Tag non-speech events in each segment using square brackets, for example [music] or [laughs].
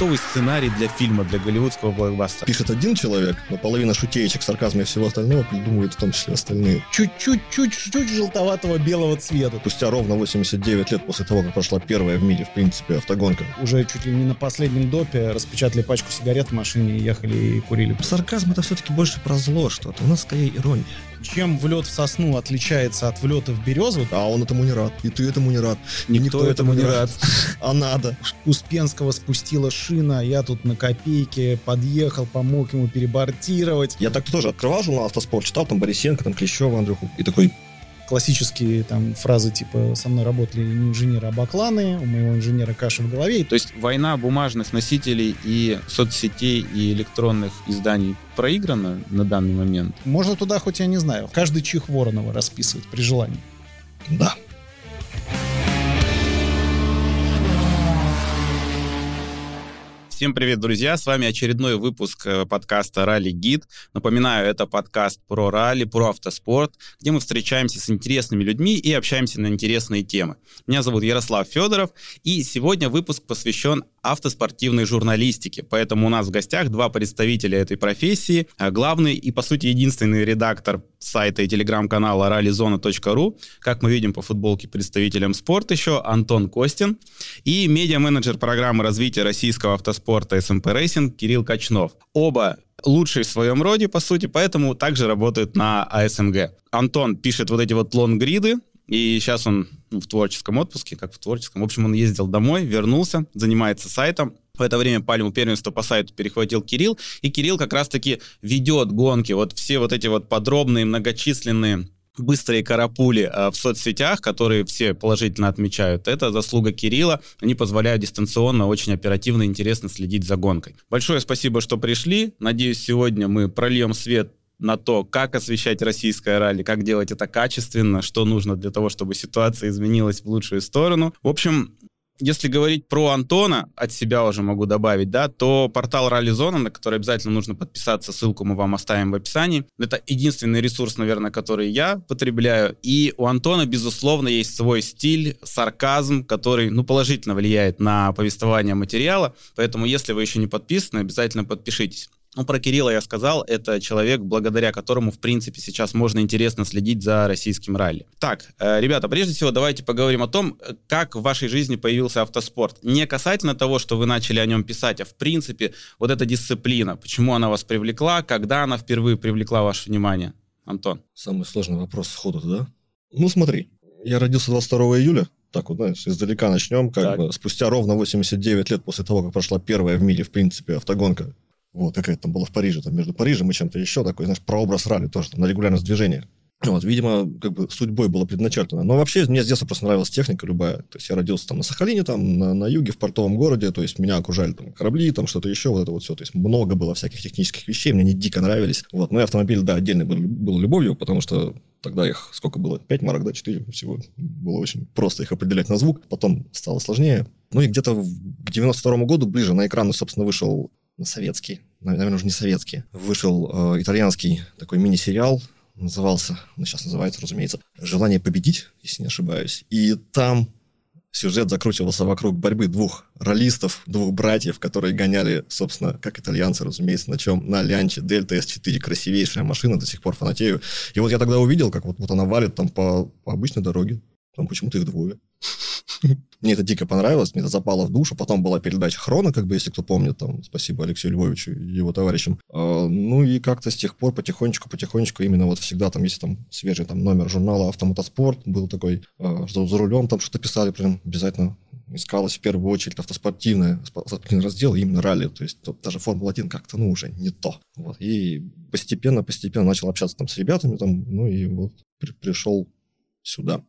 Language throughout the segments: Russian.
готовый сценарий для фильма, для голливудского блокбастера. Пишет один человек, но половина шутеечек, сарказма и всего остального придумывают в том числе остальные. Чуть-чуть, чуть-чуть желтоватого белого цвета. Спустя ровно 89 лет после того, как прошла первая в мире, в принципе, автогонка. Уже чуть ли не на последнем допе распечатали пачку сигарет в машине и ехали и курили. Сарказм это все-таки больше про зло что-то. У нас скорее ирония. Чем влет в сосну отличается от влета в березу? А он этому не рад. И ты этому не рад. Никто, этому не рад. [laughs] А надо. Успенского спустила шина, я тут на копейке подъехал, помог ему перебортировать. Я так тоже открывал журнал «Автоспорт», читал там Борисенко, там Клещева, Андрюху. И такой, Классические там фразы типа «со мной работали не инженеры, а бакланы», «у моего инженера каша в голове». То есть война бумажных носителей и соцсетей и электронных изданий проиграна на данный момент. Можно туда, хоть я не знаю, каждый чих Воронова расписывать при желании. да. Всем привет, друзья! С вами очередной выпуск э, подкаста «Ралли Гид». Напоминаю, это подкаст про ралли, про автоспорт, где мы встречаемся с интересными людьми и общаемся на интересные темы. Меня зовут Ярослав Федоров, и сегодня выпуск посвящен автоспортивной журналистике. Поэтому у нас в гостях два представителя этой профессии. А Главный и, по сути, единственный редактор сайта и телеграм-канала rallyzona.ru, как мы видим по футболке представителем спорт еще, Антон Костин, и медиа-менеджер программы развития российского автоспорта SMP Racing Кирилл Качнов. Оба лучшие в своем роде, по сути, поэтому также работают на АСМГ. Антон пишет вот эти вот лонгриды, и сейчас он ну, в творческом отпуске, как в творческом. В общем, он ездил домой, вернулся, занимается сайтом. В это время пальму первенства по сайту перехватил Кирилл, и Кирилл как раз-таки ведет гонки. Вот все вот эти вот подробные, многочисленные быстрые карапули э, в соцсетях, которые все положительно отмечают, это заслуга Кирилла. Они позволяют дистанционно, очень оперативно и интересно следить за гонкой. Большое спасибо, что пришли. Надеюсь, сегодня мы прольем свет на то, как освещать российское ралли, как делать это качественно, что нужно для того, чтобы ситуация изменилась в лучшую сторону. В общем, если говорить про Антона, от себя уже могу добавить, да, то портал Ралли Зона, на который обязательно нужно подписаться, ссылку мы вам оставим в описании. Это единственный ресурс, наверное, который я потребляю. И у Антона, безусловно, есть свой стиль, сарказм, который, ну, положительно влияет на повествование материала. Поэтому, если вы еще не подписаны, обязательно подпишитесь. Ну, про Кирилла я сказал, это человек, благодаря которому, в принципе, сейчас можно интересно следить за российским ралли. Так, э, ребята, прежде всего давайте поговорим о том, как в вашей жизни появился автоспорт. Не касательно того, что вы начали о нем писать, а в принципе вот эта дисциплина, почему она вас привлекла, когда она впервые привлекла ваше внимание. Антон. Самый сложный вопрос сходу, да? Ну, смотри, я родился 22 июля, так вот, знаешь, издалека начнем, как Так. бы спустя ровно 89 лет после того, как прошла первая в мире, в принципе, автогонка. Вот, какая-то там была в Париже, там между Парижем и чем-то еще такой, знаешь, прообраз ралли тоже, там, на регулярность движения. Вот, видимо, как бы судьбой было предначертано. Но вообще мне с детства просто нравилась техника любая. То есть я родился там на Сахалине, там на, на юге, в портовом городе, то есть меня окружали там корабли, там что-то еще, вот это вот все. То есть много было всяких технических вещей, мне они дико нравились. Вот, но и автомобиль, да, отдельно был, был любовью, потому что тогда их сколько было? Пять марок, да, четыре всего. Было очень просто их определять на звук. Потом стало сложнее. Ну и где-то к 92 году ближе на экраны, собственно, вышел советский, наверное, уже не советский, вышел э, итальянский такой мини-сериал, назывался, ну, сейчас называется, разумеется, «Желание победить», если не ошибаюсь. И там сюжет закручивался вокруг борьбы двух ролистов, двух братьев, которые гоняли, собственно, как итальянцы, разумеется, на чем? На Лянче Дельта S4, красивейшая машина, до сих пор фанатею. И вот я тогда увидел, как вот, вот она валит там по, по обычной дороге, там почему-то их двое. [laughs] Мне это дико понравилось, мне это запало в душу. Потом была передача «Хрона», как бы, если кто помнит, там, спасибо Алексею Львовичу и его товарищам. А, Ну и как-то с тех пор потихонечку, потихонечку, именно вот всегда там, если там свежий там номер журнала «Автомотоспорт» был такой, а, что за рулем там что-то писали, прям обязательно искалось в первую очередь автоспортивное, спортивный раздел, именно ралли. То есть тут даже Формула-1 как-то, ну, уже не то. Вот. И постепенно-постепенно начал общаться там с ребятами, там, ну и вот при- пришел сюда.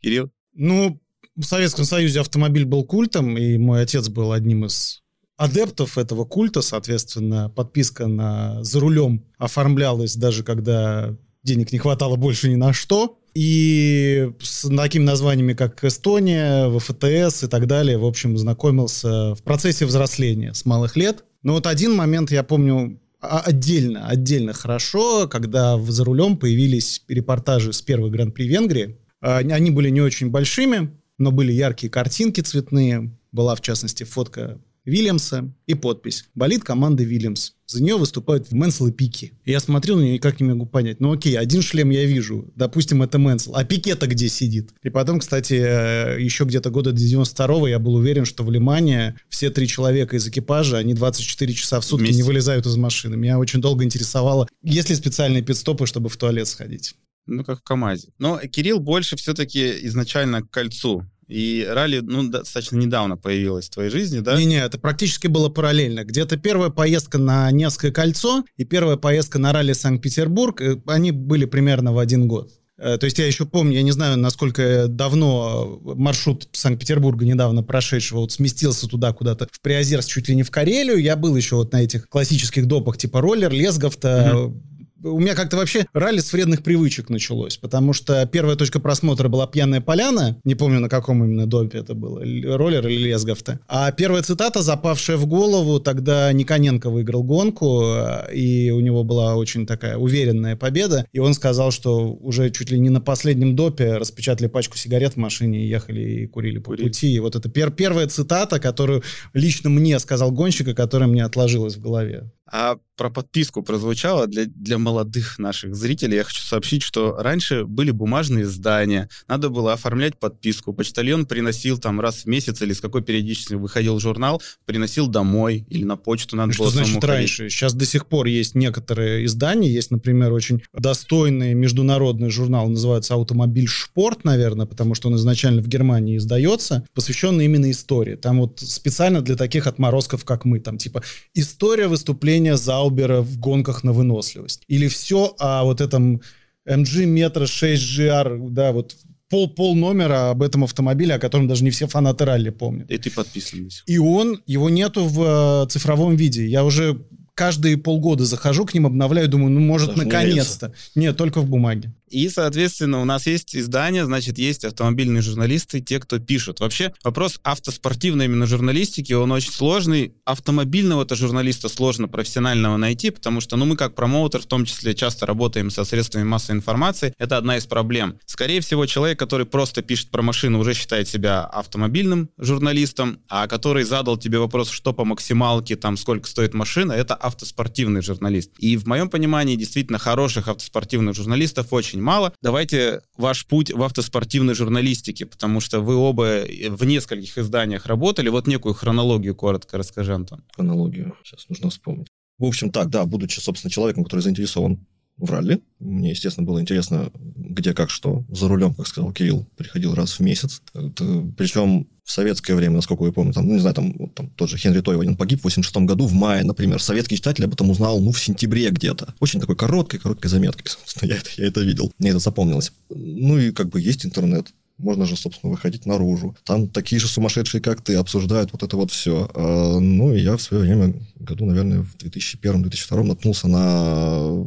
Кирилл? Ну, в Советском Союзе автомобиль был культом, и мой отец был одним из адептов этого культа, соответственно, подписка на «За рулем» оформлялась даже когда денег не хватало больше ни на что. И с такими названиями, как Эстония, ВФТС и так далее, в общем, знакомился в процессе взросления с малых лет. Но вот один момент я помню а- отдельно, отдельно хорошо, когда в «За рулем» появились репортажи с первой Гран-при Венгрии. А, Они были не очень большими, но были яркие картинки цветные. Была, в частности, фотка Вильямса и подпись «Болит команда Вильямс». За нее выступают Мэнсел и Пики. Я смотрю на нее и никак не могу понять. Ну окей, один шлем я вижу. Допустим, это Мэнсел. А Пике-то где сидит? И потом, кстати, э, еще где-то года до 92-го я был уверен, что в Лимане все три человека из экипажа, они 24 часа в сутки Вместе. не вылезают из машины. Меня очень долго интересовало, есть ли специальные пидстопы, чтобы в туалет сходить. Ну, как в КамАЗе. Но Кирилл больше все-таки изначально к кольцу и ралли, ну, достаточно недавно появилось в твоей жизни, да? Не-не, это практически было параллельно. Где-то первая поездка на Невское кольцо и первая поездка на ралли Санкт-Петербург, э, они были примерно в один год. Э, то есть я еще помню, я не знаю, насколько давно маршрут Санкт-Петербурга недавно прошедшего вот сместился туда куда-то в Приозерск, чуть ли не в Карелию. Я был еще вот на этих классических допах типа роллер, Лесговта, угу у меня как-то вообще ралли с вредных привычек началось, потому что первая точка просмотра была «Пьяная поляна», не помню, на каком именно допе это было, роллер или лесговта. А первая цитата, запавшая в голову, тогда Никоненко выиграл гонку, и у него была очень такая уверенная победа, и он сказал, что уже чуть ли не на последнем допе распечатали пачку сигарет в машине и ехали и курили по Курить. пути. И вот это пер первая цитата, которую лично мне сказал гонщик, которая мне отложилась в голове. А про подписку прозвучало для, для молодых наших зрителей. Я хочу сообщить, что раньше были бумажные издания, надо было оформлять подписку. Почтальон приносил там раз в месяц или с какой периодичностью выходил журнал, приносил домой или на почту надо что было значит ходить. раньше? Сейчас до сих пор есть некоторые издания, есть, например, очень достойный международный журнал, называется «Автомобиль Шпорт», наверное, потому что он изначально в Германии издается, посвященный именно истории. Там вот специально для таких отморозков, как мы, там типа «История выступления выступление Заубера в гонках на выносливость. Или все о вот этом MG Metro 6 GR, да, вот пол, пол номера об этом автомобиле, о котором даже не все фанаты ралли помнят. И ты подписан. И он, его нету в э, цифровом виде. Я уже каждые полгода захожу к ним, обновляю, думаю, ну, может, наконец-то. Нет, только в бумаге. И, соответственно, у нас есть издание, значит, есть автомобильные журналисты, те, кто пишут. Вообще, вопрос автоспортивной именно журналистики, он очень сложный. Автомобильного-то журналиста сложно профессионального найти, потому что, ну, мы как промоутер в том числе часто работаем со средствами массовой информации. Это одна из проблем. Скорее всего, человек, который просто пишет про машину, уже считает себя автомобильным журналистом, а который задал тебе вопрос, что по максималке, там, сколько стоит машина, это автоспортивный журналист. И в моем понимании, действительно, хороших автоспортивных журналистов очень очень мало. Давайте ваш путь в автоспортивной журналистике, потому что вы оба в нескольких изданиях работали. Вот некую хронологию коротко расскажи, Антон. Хронологию. Сейчас нужно вспомнить. В общем, так, да, будучи, собственно, человеком, который заинтересован в ралли. Мне, естественно, было интересно, где, как, что. За рулем, как сказал Кирилл, приходил раз в месяц. Это, причем в советское время, насколько я помню, там, ну, не знаю, там, вот, там тот же Хенри Тойванин погиб в 86 году, в мае, например. Советский читатель об этом узнал, ну, в сентябре где-то. Очень такой короткой, короткой заметкой, [laughs] я это, я это видел. Мне это запомнилось. Ну, и как бы есть интернет. Можно же, собственно, выходить наружу. Там такие же сумасшедшие, как ты, обсуждают вот это вот все. А, ну, и я в свое время, году, наверное, в 2001-2002 наткнулся на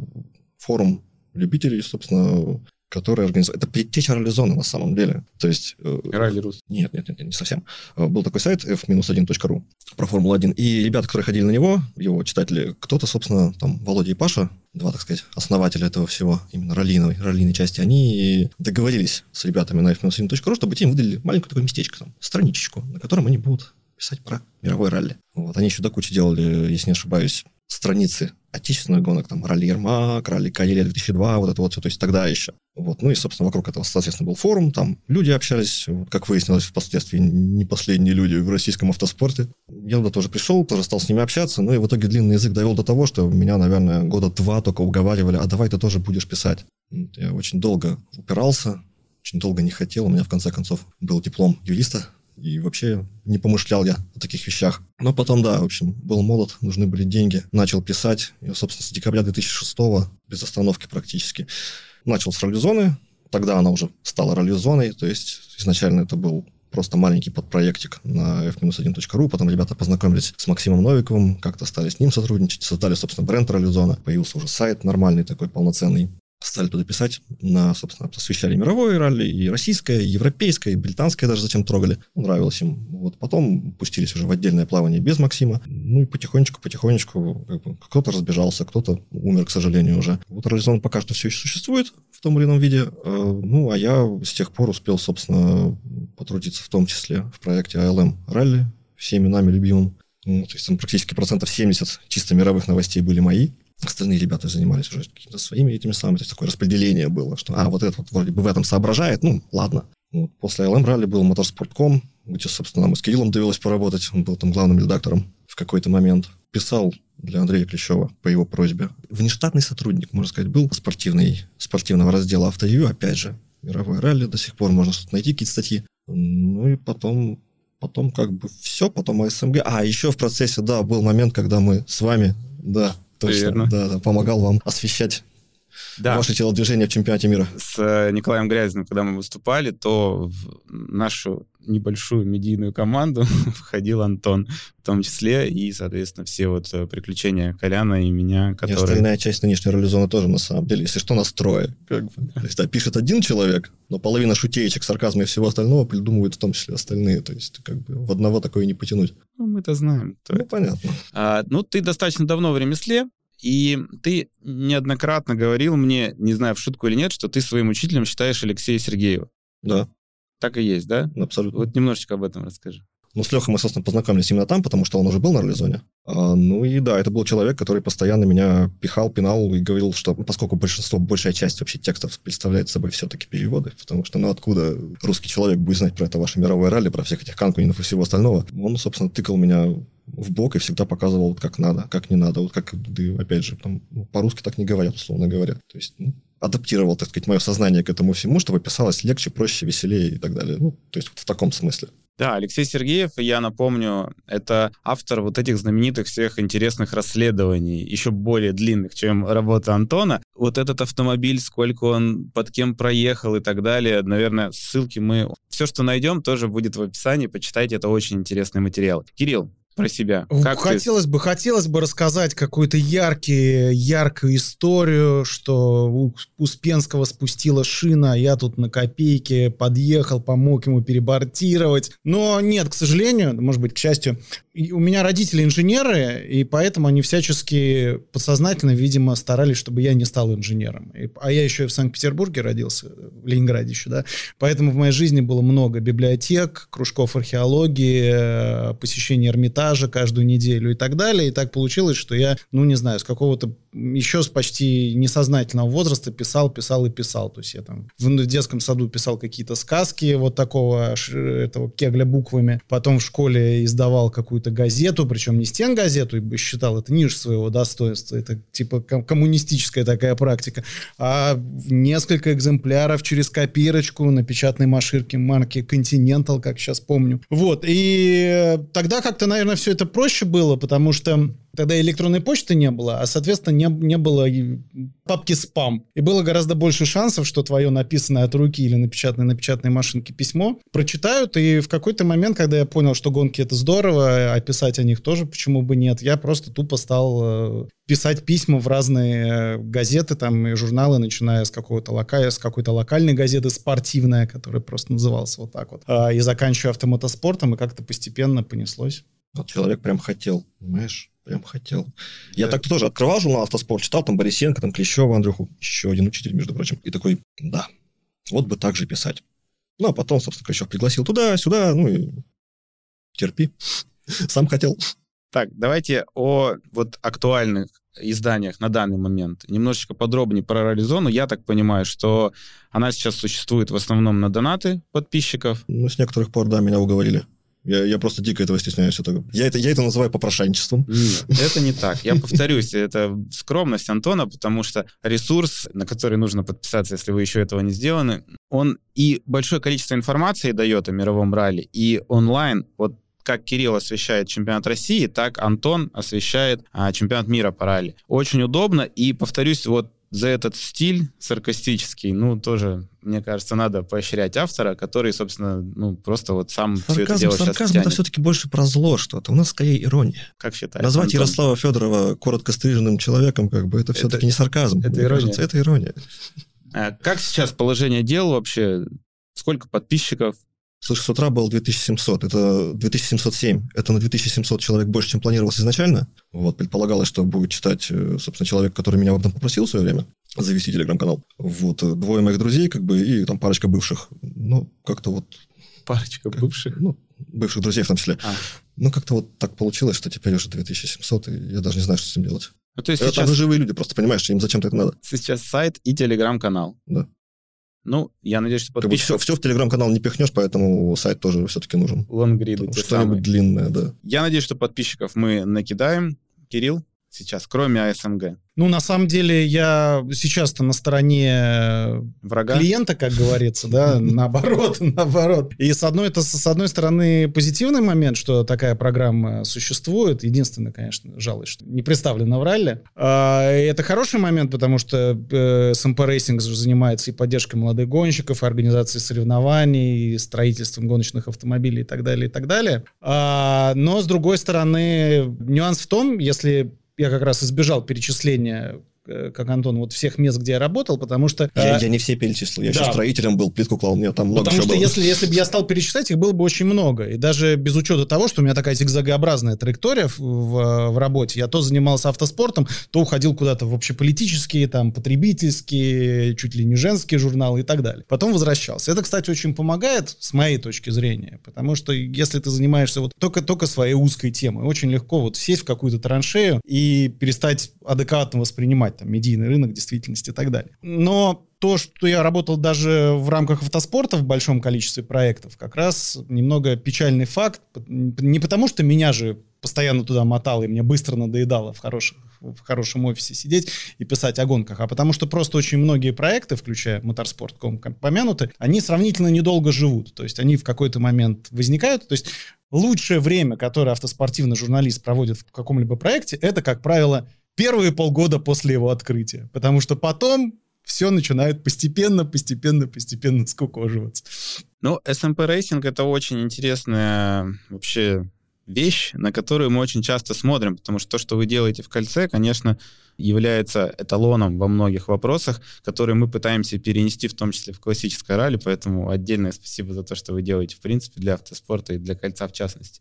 форум любителей, собственно, который организовал... Это предтеча ралли-зоны на самом деле. То есть... Э, Ралли Рус. Нет, нет, нет, не совсем. Э, был такой сайт f-1.ru про Формулу-1. И ребята, которые ходили на него, его читатели, кто-то, собственно, там, Володя и Паша, два, так сказать, основателя этого всего, именно раллиной, раллиной части, они договорились с ребятами на f-1.ru, чтобы те им выдали маленькое такое местечко, там, страничечку, на котором они будут писать про мировой ралли. Вот. Они еще до кучи делали, если не ошибаюсь, страницы отечественных гонок, там, ралли Ермак, ралли Каелия 2002, вот это вот все, то есть тогда еще. Вот. Ну и, собственно, вокруг этого, соответственно, был форум, там люди общались, как выяснилось впоследствии, не последние люди в российском автоспорте. Я туда тоже пришел, тоже стал с ними общаться, ну и в итоге длинный язык довел до того, что меня, наверное, года два только уговаривали, а давай ты тоже будешь писать. Я очень долго упирался, очень долго не хотел, у меня в конце концов был диплом юриста и вообще не помышлял я о таких вещах. Но потом, да, в общем, был молод, нужны были деньги. Начал писать. И, собственно, с декабря 2006 без остановки практически. Начал с раллизоны. Тогда она уже стала раллизоной. То есть изначально это был просто маленький подпроектик на f-1.ru. Потом ребята познакомились с Максимом Новиковым, как-то стали с ним сотрудничать, создали, собственно, бренд Раллизона. Появился уже сайт нормальный такой, полноценный стали туда писать, на, собственно, освещали мировое ралли, и российское, и европейское, и британское даже зачем трогали. Нравилось им. Вот потом пустились уже в отдельное плавание без Максима. Ну и потихонечку, потихонечку как бы, кто-то разбежался, кто-то умер, к сожалению, уже. Вот Раллизон пока что все еще существует в том или ином виде. Э, ну, а я с тех пор успел, собственно, потрудиться в том числе в проекте ALM ралли, всеми нами любимым. Ну, то есть там практически процентов 70 чисто мировых новостей были мои. Остальные ребята занимались уже какими-то своими этими самыми. То есть такое распределение было, что, а, вот этот вот вроде бы в этом соображает, ну, ладно. Вот, после LM ралли был Motorsport.com, где, собственно, нам и с Кириллом довелось поработать. Он был там главным редактором в какой-то момент. Писал для Андрея Клещева по его просьбе. Внештатный сотрудник, можно сказать, был спортивный, спортивного раздела «Автовью», опять же, мировое ралли, до сих пор можно что-то найти, какие-то статьи. Ну и потом, потом как бы все, потом АСМГ. А, еще в процессе, да, был момент, когда мы с вами, да, точно, Верно. да, да, помогал вам освещать да. ваше телодвижение в чемпионате мира. С э, Николаем Грязиным, когда мы выступали, то в нашу небольшую медийную команду [laughs] входил Антон в том числе, и, соответственно, все вот э, приключения Коляна и меня, которые... И остальная часть нынешней ролизона тоже, на самом деле, если что, настроя. Как бы. То есть, да, пишет один человек, но половина шутеечек, сарказма и всего остального придумывают в том числе остальные. То есть, как бы в одного такое не потянуть. Ну, мы-то знаем. Ну, это. понятно. А, ну, ты достаточно давно в ремесле, и ты неоднократно говорил мне, не знаю, в шутку или нет, что ты своим учителем считаешь Алексея Сергеева. Да. Так и есть, да? Абсолютно. Вот немножечко об этом расскажи. Ну, с Лехой мы, собственно, познакомились именно там, потому что он уже был на ролизоне. А, ну и да, это был человек, который постоянно меня пихал, пинал и говорил, что поскольку большинство, большая часть вообще текстов представляет собой все-таки переводы, потому что ну откуда русский человек будет знать про это ваше мировое ралли, про всех этих канкунинов и всего остального, он, собственно, тыкал меня в бок и всегда показывал, вот как надо, как не надо, вот как, да, опять же, там, ну, по-русски так не говорят, условно говоря. То есть, ну, адаптировал, так сказать, мое сознание к этому всему, чтобы писалось легче, проще, веселее и так далее. Ну, то есть вот в таком смысле. Да, Алексей Сергеев, я напомню, это автор вот этих знаменитых всех интересных расследований, еще более длинных, чем работа Антона. Вот этот автомобиль, сколько он под кем проехал и так далее, наверное, ссылки мы... Все, что найдем, тоже будет в описании, почитайте, это очень интересный материал. Кирилл, про себя. Как хотелось ты... бы, хотелось бы рассказать какую-то яркий, яркую историю, что у Успенского спустила шина, а я тут на копейке подъехал, помог ему перебортировать. Но нет, к сожалению, может быть, к счастью, у меня родители инженеры, и поэтому они всячески подсознательно, видимо, старались, чтобы я не стал инженером. И, а я еще и в Санкт-Петербурге родился, в Ленинграде еще, да. Поэтому в моей жизни было много библиотек, кружков археологии, э, посещения Эрмитажа каждую неделю и так далее. И так получилось, что я, ну, не знаю, с какого-то еще с почти несознательного возраста писал, писал и писал. То есть я там в детском саду писал какие-то сказки вот такого этого кегля буквами. Потом в школе издавал какую-то газету, причем не стенгазету, ибо считал это ниже своего достоинства. Это типа коммунистическая такая практика. А несколько экземпляров через копирочку на печатной машинке марки Continental, как сейчас помню. Вот. И тогда как-то, наверное, все это проще было, потому что Тогда электронной почты не было, а, соответственно, не, не было папки спам. И было гораздо больше шансов, что твое написанное от руки или напечатанное на печатной машинке письмо прочитают. И в какой-то момент, когда я понял, что гонки это здорово, а писать о них тоже почему бы нет, я просто тупо стал э, писать письма в разные э, газеты там и журналы, начиная с какого-то лока... с какой-то локальной газеты спортивная, которая просто называлась вот так вот, а, и заканчивая автомотоспортом, и как-то постепенно понеслось. Вот человек прям хотел, понимаешь? Прям хотел. Я так тоже открывал журнал «Автоспорт», читал там Борисенко, там Клещева, Андрюху, еще один учитель, между прочим. И такой, да, вот бы так же писать. Ну, а потом, собственно, Клещев пригласил туда, сюда, ну и терпи. [laughs] Сам хотел. Так, давайте о вот актуальных изданиях на данный момент. Немножечко подробнее про Рализону. Я так понимаю, что она сейчас существует в основном на донаты подписчиков. Ну, с некоторых пор, да, меня уговорили. Я, я просто дико этого стесняюсь. Это, я, это, я это называю попрошайничеством. Это не так. Я повторюсь, это скромность Антона, потому что ресурс, на который нужно подписаться, если вы еще этого не сделаны, он и большое количество информации дает о мировом ралли, и онлайн, вот как Кирилл освещает чемпионат России, так Антон освещает а, чемпионат мира по ралли. Очень удобно, и повторюсь, вот за этот стиль саркастический, ну, тоже, мне кажется, надо поощрять автора, который, собственно, ну, просто вот сам сарказм, все это дело Сарказм это все-таки больше про зло что-то. У нас скорее ирония. Как считаешь? Назвать Антон? Ярослава Федорова коротко стриженным человеком, как бы, это все-таки не сарказм. Это ирония? Кажется, это ирония. А как сейчас положение дел вообще? Сколько подписчиков? Слушай, с утра было 2700, это 2707, это на 2700 человек больше, чем планировалось изначально. Вот, предполагалось, что будет читать, э, собственно, человек, который меня об этом попросил в свое время, завести телеграм-канал. Вот, э, двое моих друзей, как бы, и там парочка бывших. Ну, как-то вот... Парочка как, бывших? Ну, бывших друзей в том числе. А. Ну, как-то вот так получилось, что теперь уже 2700, и я даже не знаю, что с ним делать. Ну, то есть Это сейчас, живые люди, просто понимаешь, им зачем-то это надо. сейчас сайт и телеграм-канал. Да. Ну, я надеюсь, что Как бы все, подписчиков все в телеграм-канал не пихнешь, поэтому сайт тоже все-таки нужен. лонгриды Что-нибудь длинное, да. Я надеюсь, что подписчиков мы накидаем. Кирилл, сейчас, кроме АСМГ. Ну, на самом деле, я сейчас-то на стороне Врага? клиента, как говорится, да, [laughs] наоборот, наоборот. И с одной, это с одной стороны позитивный момент, что такая программа существует. Единственное, конечно, жалость, что не представлена в ралли. А, это хороший момент, потому что э, СМП Racing же занимается и поддержкой молодых гонщиков, и организацией соревнований, и строительством гоночных автомобилей и так далее, и так далее. А, но, с другой стороны, нюанс в том, если я как раз избежал перечисления как Антон, вот всех мест, где я работал, потому что... Я, э, я не все перечислил. Я да. еще строителем был, плитку клал, мне там много Потому что было. если, если бы я стал перечислять, их было бы очень много. И даже без учета того, что у меня такая зигзагообразная траектория в, в, в работе, я то занимался автоспортом, то уходил куда-то в общеполитические, там, потребительские, чуть ли не женские журналы и так далее. Потом возвращался. Это, кстати, очень помогает, с моей точки зрения, потому что если ты занимаешься вот только, только своей узкой темой, очень легко вот сесть в какую-то траншею и перестать адекватно воспринимать там медийный рынок, действительность и так далее. Но то, что я работал даже в рамках автоспорта в большом количестве проектов, как раз немного печальный факт. Не потому, что меня же постоянно туда мотало, и мне быстро надоедало в, хороших, в хорошем офисе сидеть и писать о гонках, а потому что просто очень многие проекты, включая моторспорт, как помянуты, они сравнительно недолго живут. То есть они в какой-то момент возникают. То есть лучшее время, которое автоспортивный журналист проводит в каком-либо проекте, это, как правило, первые полгода после его открытия. Потому что потом все начинает постепенно, постепенно, постепенно скукоживаться. Ну, SMP Racing это очень интересная вообще вещь, на которую мы очень часто смотрим, потому что то, что вы делаете в кольце, конечно, является эталоном во многих вопросах, которые мы пытаемся перенести, в том числе в классическое ралли, поэтому отдельное спасибо за то, что вы делаете, в принципе, для автоспорта и для кольца в частности.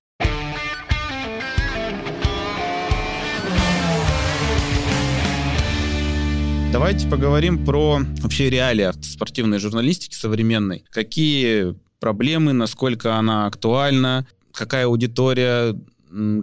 Давайте поговорим про вообще реалии автоспортивной журналистики современной. Какие проблемы, насколько она актуальна, какая аудитория,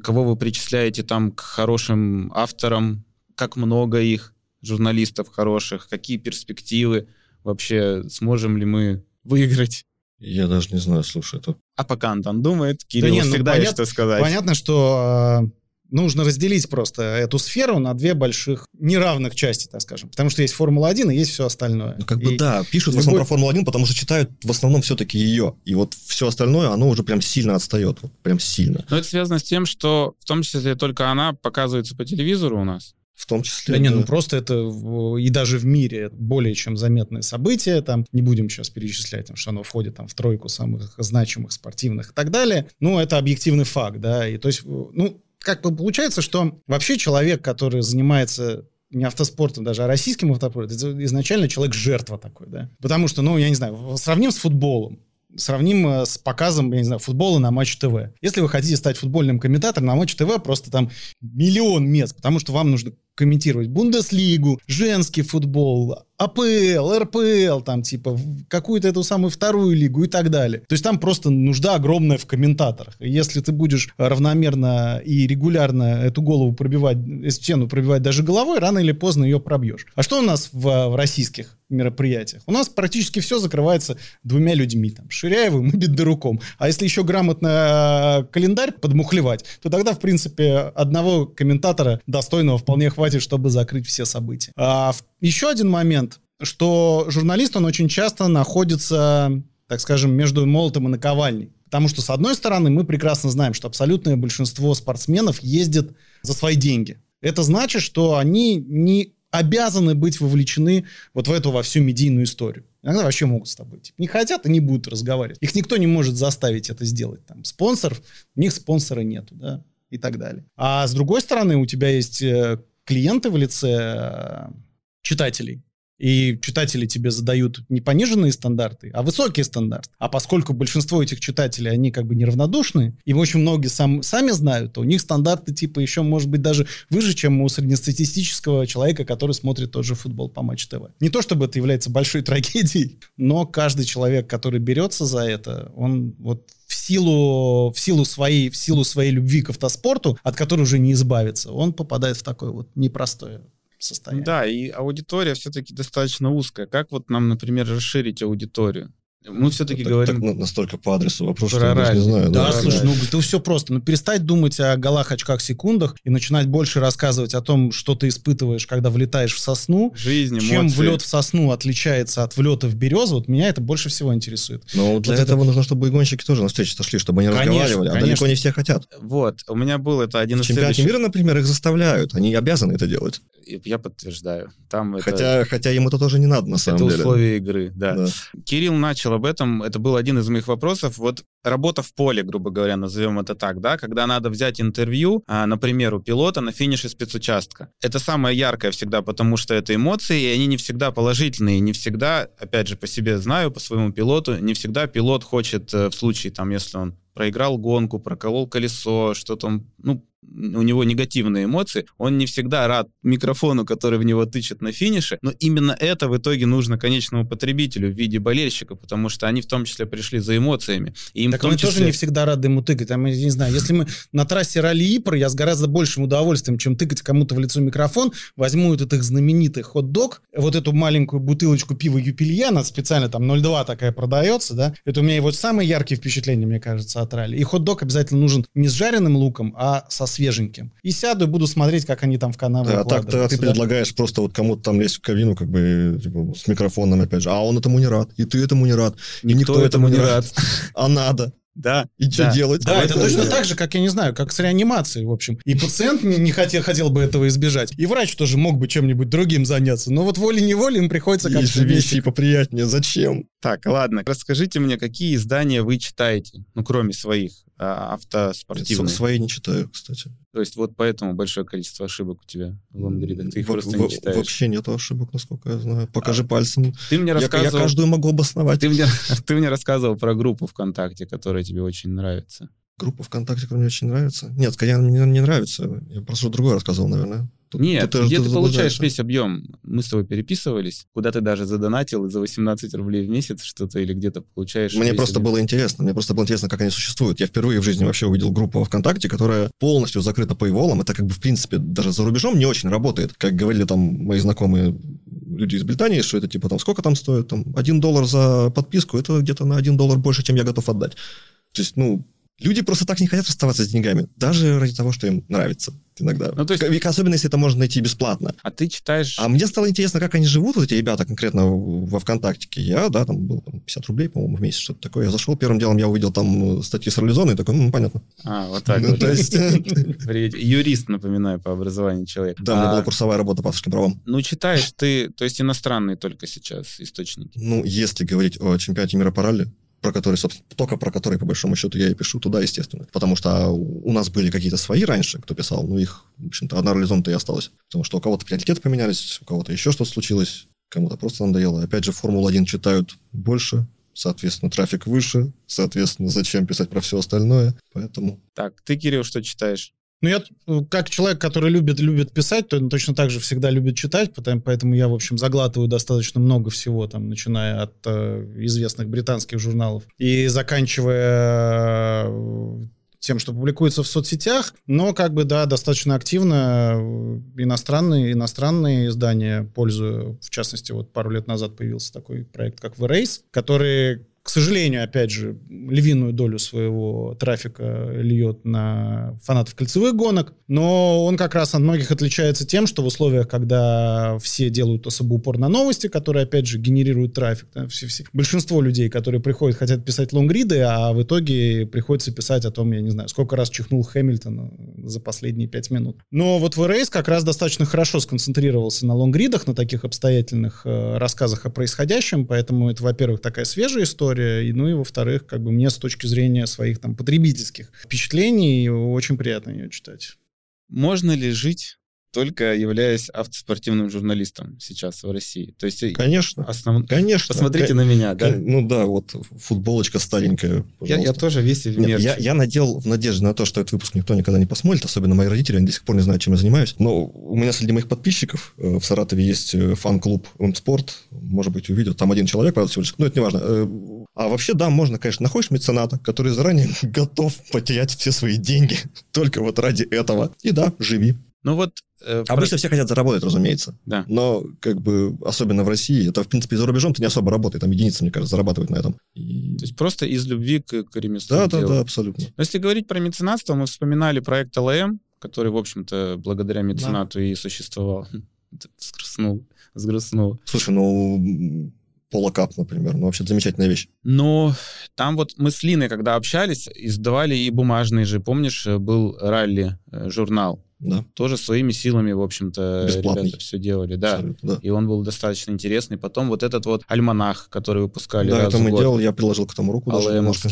кого вы причисляете там к хорошим авторам, как много их, журналистов хороших, какие перспективы, вообще сможем ли мы выиграть? Я даже не знаю, слушай, это... А пока Антон думает, Кирилл Да не, ну, всегда понят- есть что сказать. Понятно, что э, нужно разделить просто эту сферу на две больших неравных части, так скажем. Потому что есть Формула-1 и есть все остальное. Ну, как бы И- да, пишут в любой- основном про Формулу-1, потому что читают в основном все-таки ее. И вот все остальное, оно уже прям сильно отстает. Вот прям сильно. Но это связано с тем, что в том числе только она показывается по телевизору у нас. В том числе... Да не, ну да. просто это в- и даже в мире более чем заметное событие. Там не будем сейчас перечислять, что оно входит там, в тройку самых значимых спортивных и так далее. Ну, это объективный факт, да. И то есть, ну, как бы получается, что вообще человек, который занимается не автоспортом даже, а российским автоспортом, это изначально человек-жертва такой, да. Потому что, ну, я не знаю, сравним с футболом. Сравним э, с показом, я не знаю, футбола на Матч ТВ. Если вы хотите стать футбольным комментатором, на Матч ТВ просто там миллион мест, потому что вам нужно комментировать Бундеслигу, женский футбол, АПЛ, РПЛ, там типа какую-то эту самую вторую лигу и так далее. То есть там просто нужда огромная в комментаторах. Если ты будешь равномерно и регулярно эту голову пробивать, э, стену пробивать даже головой, рано или поздно ее пробьешь. А что у нас в, в российских мероприятиях? У нас практически все закрывается двумя людьми, там, Ширяевым и Бедоруком. А если еще грамотно э, календарь подмухлевать, то тогда, в принципе, одного комментатора достойного вполне хватит, чтобы закрыть все события. А еще один момент, что журналист, он очень часто находится, так скажем, между молотом и наковальней. Потому что, с одной стороны, мы прекрасно знаем, что абсолютное большинство спортсменов ездит за свои деньги. Это значит, что они не обязаны быть вовлечены вот в эту во всю медийную историю. Иногда вообще могут с тобой. Типа, не хотят и не будут разговаривать. Их никто не может заставить это сделать. Там, спонсоров, у них спонсора нету, да, и так далее. А с другой стороны, у тебя есть э, клиенты в лице э, читателей. И читатели тебе задают не пониженные стандарты, а высокие стандарты. А поскольку большинство этих читателей, они как бы неравнодушны, и очень многие сам, сами знают, то у них стандарты типа еще, может быть, даже выше, чем у среднестатистического человека, который смотрит тот же футбол по Матч ТВ. Не то чтобы это является большой [laughs] трагедией, но каждый человек, который берется за это, он вот силу, в силу своей, в силу своей любви к автоспорту, от которой уже не избавиться, он попадает в такое вот непростое состояние. Да, и аудитория все-таки достаточно узкая. Как вот нам, например, расширить аудиторию? Мы все-таки так, говорим... Так, настолько по адресу вопрос, Про что я не знаю. Да, Да, слушай, ну это все просто. Ну перестать думать о голах, очках, секундах и начинать больше рассказывать о том, что ты испытываешь, когда влетаешь в сосну. Жизнь, Чем эмоции. влет в сосну отличается от влета в березу, вот меня это больше всего интересует. Но для Вот это- этого нужно, чтобы и гонщики тоже на встрече сошли, чтобы они Конечно, разговаривали. А далеко конечно. не все хотят. Вот, у меня был это один В из чемпионате следующих... мира, например, их заставляют. Они обязаны это делать. Я подтверждаю. Там это, Хотя, хотя им это тоже не надо, на самом это деле. условия игры, да. Да. Кирилл начал об этом, это был один из моих вопросов. Вот работа в поле, грубо говоря, назовем это так, да, когда надо взять интервью, а, например, у пилота на финише спецучастка. Это самое яркое всегда, потому что это эмоции, и они не всегда положительные, не всегда, опять же, по себе знаю, по своему пилоту, не всегда пилот хочет э, в случае, там, если он проиграл гонку, проколол колесо, что-то он, ну, у него негативные эмоции, он не всегда рад микрофону, который в него тычет на финише, но именно это в итоге нужно конечному потребителю в виде болельщика, потому что они в том числе пришли за эмоциями. И им Так мы числе... тоже не всегда рады ему тыкать. Там, я не знаю, если мы на трассе ралли Ипр, я с гораздо большим удовольствием, чем тыкать кому-то в лицо микрофон, возьму этот их знаменитый хот-дог, вот эту маленькую бутылочку пива Юпильяна, специально там 0,2 такая продается, да, это у меня вот самые яркие впечатления, мне кажется, от ралли. И хот-дог обязательно нужен не с жареным луком, а со свеженьким. И сяду и буду смотреть, как они там в канаву Да, укладываются, ты да. предлагаешь просто вот кому-то там лезть в кабину, как бы, типа, с микрофоном, опять же, а он этому не рад, и ты этому не рад, и никто, этому не рад. [laughs] А надо. Да. И что Да. делать? Да, это Вот точно так же, как, я не знаю, как с реанимацией, в общем. И пациент не хотел, хотел бы этого избежать. И врач тоже мог бы чем-нибудь другим заняться. Но вот волей-неволей им приходится Есть как-то вместе. вещи поприятнее. Зачем? Так, ладно. Расскажите мне, какие издания вы читаете, ну, кроме своих, а, автоспортивных? С- Свои не читаю, кстати. То есть вот поэтому большое количество ошибок у тебя в лонгридах. Ты их Во- просто во- не читаешь. Вообще нет ошибок, насколько я знаю. Покажи пальцем. Ты мне Я, я рассказывал... каждую могу обосновать. Ты мне, [laughs] ты мне рассказывал про группу ВКонтакте, которая тебе очень нравится. Группа ВКонтакте, которая мне очень нравится. Нет, конечно, мне не нравится. Я просто что другое рассказывал, наверное. Тут- Нет, тут где ты, получаешь заблуждаешься. весь объем? Мы с тобой переписывались, куда ты даже задонатил и за 18 рублей в месяц что-то или где-то получаешь. Мне просто объем. было интересно. Мне просто было интересно, как они существуют. Я впервые в жизни вообще увидел группу ВКонтакте, которая полностью закрыта paywall. Это как бы, в принципе, даже за рубежом не очень работает. Как говорили там мои знакомые люди из Британии, что это типа там сколько там стоит? Там один доллар за подписку, это где-то на один доллар больше, чем я готов отдать. То есть, ну, люди просто так не хотят расставаться с деньгами, даже ради того, что им нравится иногда. Ну, то есть- Особенно, если это можно найти бесплатно. А ты читаешь... А мне стало интересно, как они живут, вот эти ребята конкретно во ВКонтактике. Я, да, там был там, 50 рублей, по-моему, в месяц, что-то такое. Я зашел, первым делом я увидел там э, статьи с ролизоной, такой, ну, понятно. А, вот так Ну, вот. то есть. [laughs] Юрист, напоминаю, по образованию человек. Да, у меня А, была курсовая работа по авторским правам. Ну, читаешь ты, то есть иностранные только сейчас источники. Ну, если говорить о чемпионате мира по ралли, про который, собственно, только про который, по большому счету, я и пишу туда, естественно. Потому что у нас были какие-то свои раньше, кто писал, но их, в общем-то, одна ролизон-то и осталась. Потому что у кого-то приоритеты поменялись, у кого-то еще что-то случилось, кому-то просто надоело. Опять же, Формулу-1 читают больше, соответственно, трафик выше, соответственно, зачем писать про все остальное. Поэтому Так, ты, Кирилл, что читаешь? Ну, я э, как человек, который любит, любит писать, то точно так же всегда любит читать, потому, поэтому я, в общем, заглатываю достаточно много всего, там, начиная от э, известных британских журналов и заканчивая э, тем, что публикуется в соцсетях, но как бы, да, достаточно активно э, иностранные, иностранные издания пользую. В частности, вот пару лет назад появился такой проект, как V-Race, который, к сожалению, опять же, львиную долю своего трафика льет на фанатов кольцевых гонок, но он как раз от многих отличается тем, что в условиях, когда все делают особо упор на новости, которые, опять же, генерируют трафик, да, все, все, большинство людей, которые приходят, хотят писать лонгриды, а в итоге приходится писать о том, я не знаю, сколько раз чихнул Хэмилтон за последние пять минут. Но вот V-Race как раз достаточно хорошо сконцентрировался на лонгридах, на таких обстоятельных э, рассказах о происходящем, поэтому это, во-первых, такая свежая история, и, ну и, во-вторых, как бы мне с точки зрения своих там потребительских впечатлений очень приятно ее читать. Можно ли жить только являясь автоспортивным журналистом сейчас в России. То есть Конечно. Основ... Конечно. Посмотрите на меня, да? Ну да, вот футболочка старенькая, я, я тоже весь в Нет, я, я надел в надежде на то, что этот выпуск никто никогда не посмотрит, особенно мои родители, они до сих пор не знают, чем я занимаюсь. Но у меня среди моих подписчиков э, в Саратове есть э, фан-клуб «Спорт», может быть, увидел, там один человек, правда, всего лишь, но это не важно. А вообще, да, можно, конечно, находишь мецената, который заранее [laughs] готов потерять все свои деньги [laughs] только вот ради этого. И да, живи. Ну вот... Э, Обычно про... все хотят заработать, разумеется. Да. Но, как бы, особенно в России, это, в принципе, за рубежом ты не особо работает, там единицы, мне кажется, зарабатывают на этом. И... То есть просто из любви к, к ремеслу. Да, да, да, абсолютно. Но если говорить про меценатство, мы вспоминали проект ЛМ, который, в общем-то, благодаря меценату да. и существовал. [laughs] Сгрустнул, сгрустнул. Слушай, ну, Полокап, например. Ну, вообще замечательная вещь. Ну, там вот мы с Линой, когда общались, издавали и бумажные же. Помнишь, был ралли-журнал? Э, да. Тоже своими силами, в общем-то, ребята все делали. Да. да. И он был достаточно интересный. Потом вот этот вот альманах, который выпускали Да, раз это мы год. делал, я приложил к тому руку немножко.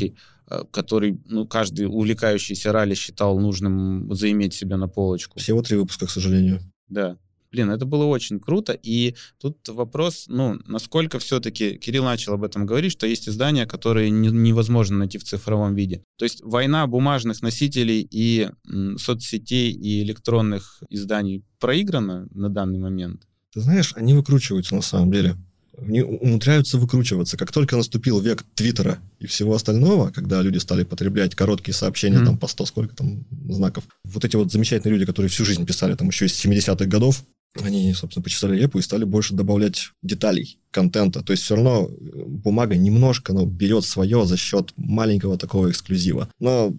Э, который, ну, каждый увлекающийся ралли считал нужным заиметь себя на полочку. Всего три выпуска, к сожалению. Да. Блин, это было очень круто, и тут вопрос, ну, насколько все-таки, Кирилл начал об этом говорить, что есть издания, которые не, невозможно найти в цифровом виде. То есть война бумажных носителей и м, соцсетей и электронных изданий проиграна на данный момент? Ты знаешь, они выкручиваются на самом деле. Они умудряются выкручиваться. Как только наступил век Твиттера и всего остального, когда люди стали потреблять короткие сообщения, mm-hmm. там по 100 сколько там знаков, вот эти вот замечательные люди, которые всю жизнь писали там еще из 70-х годов, они, собственно, почесали репу и стали больше добавлять деталей, контента. То есть все равно э, бумага немножко но берет свое за счет маленького такого эксклюзива. Но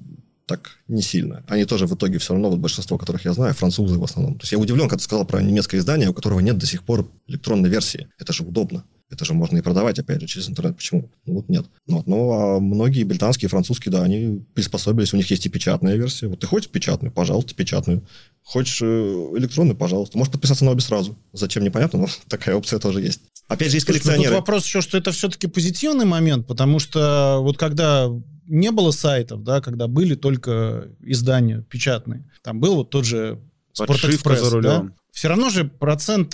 так не сильно. Они тоже в итоге все равно, вот большинство, которых я знаю, французы в основном. То есть я удивлен, когда ты сказал про немецкое издание, у которого нет до сих пор электронной версии. Это же удобно. Это же можно и продавать, опять же, через интернет. Почему? Ну, вот нет. Ну, вот, ну, а многие британские, французские, да, они приспособились. У них есть и печатная версия. Вот ты хочешь печатную? Пожалуйста, печатную. Хочешь э, электронную? Пожалуйста. Можешь подписаться на обе сразу. Зачем, непонятно, но [laughs] такая опция тоже есть. Опять же, есть коллекционеры. Тут вопрос еще, что это все-таки позитивный момент, потому что вот когда не было сайтов, да, когда были только издания печатные, там был вот тот же Спортэкспресс, да? Все равно же процент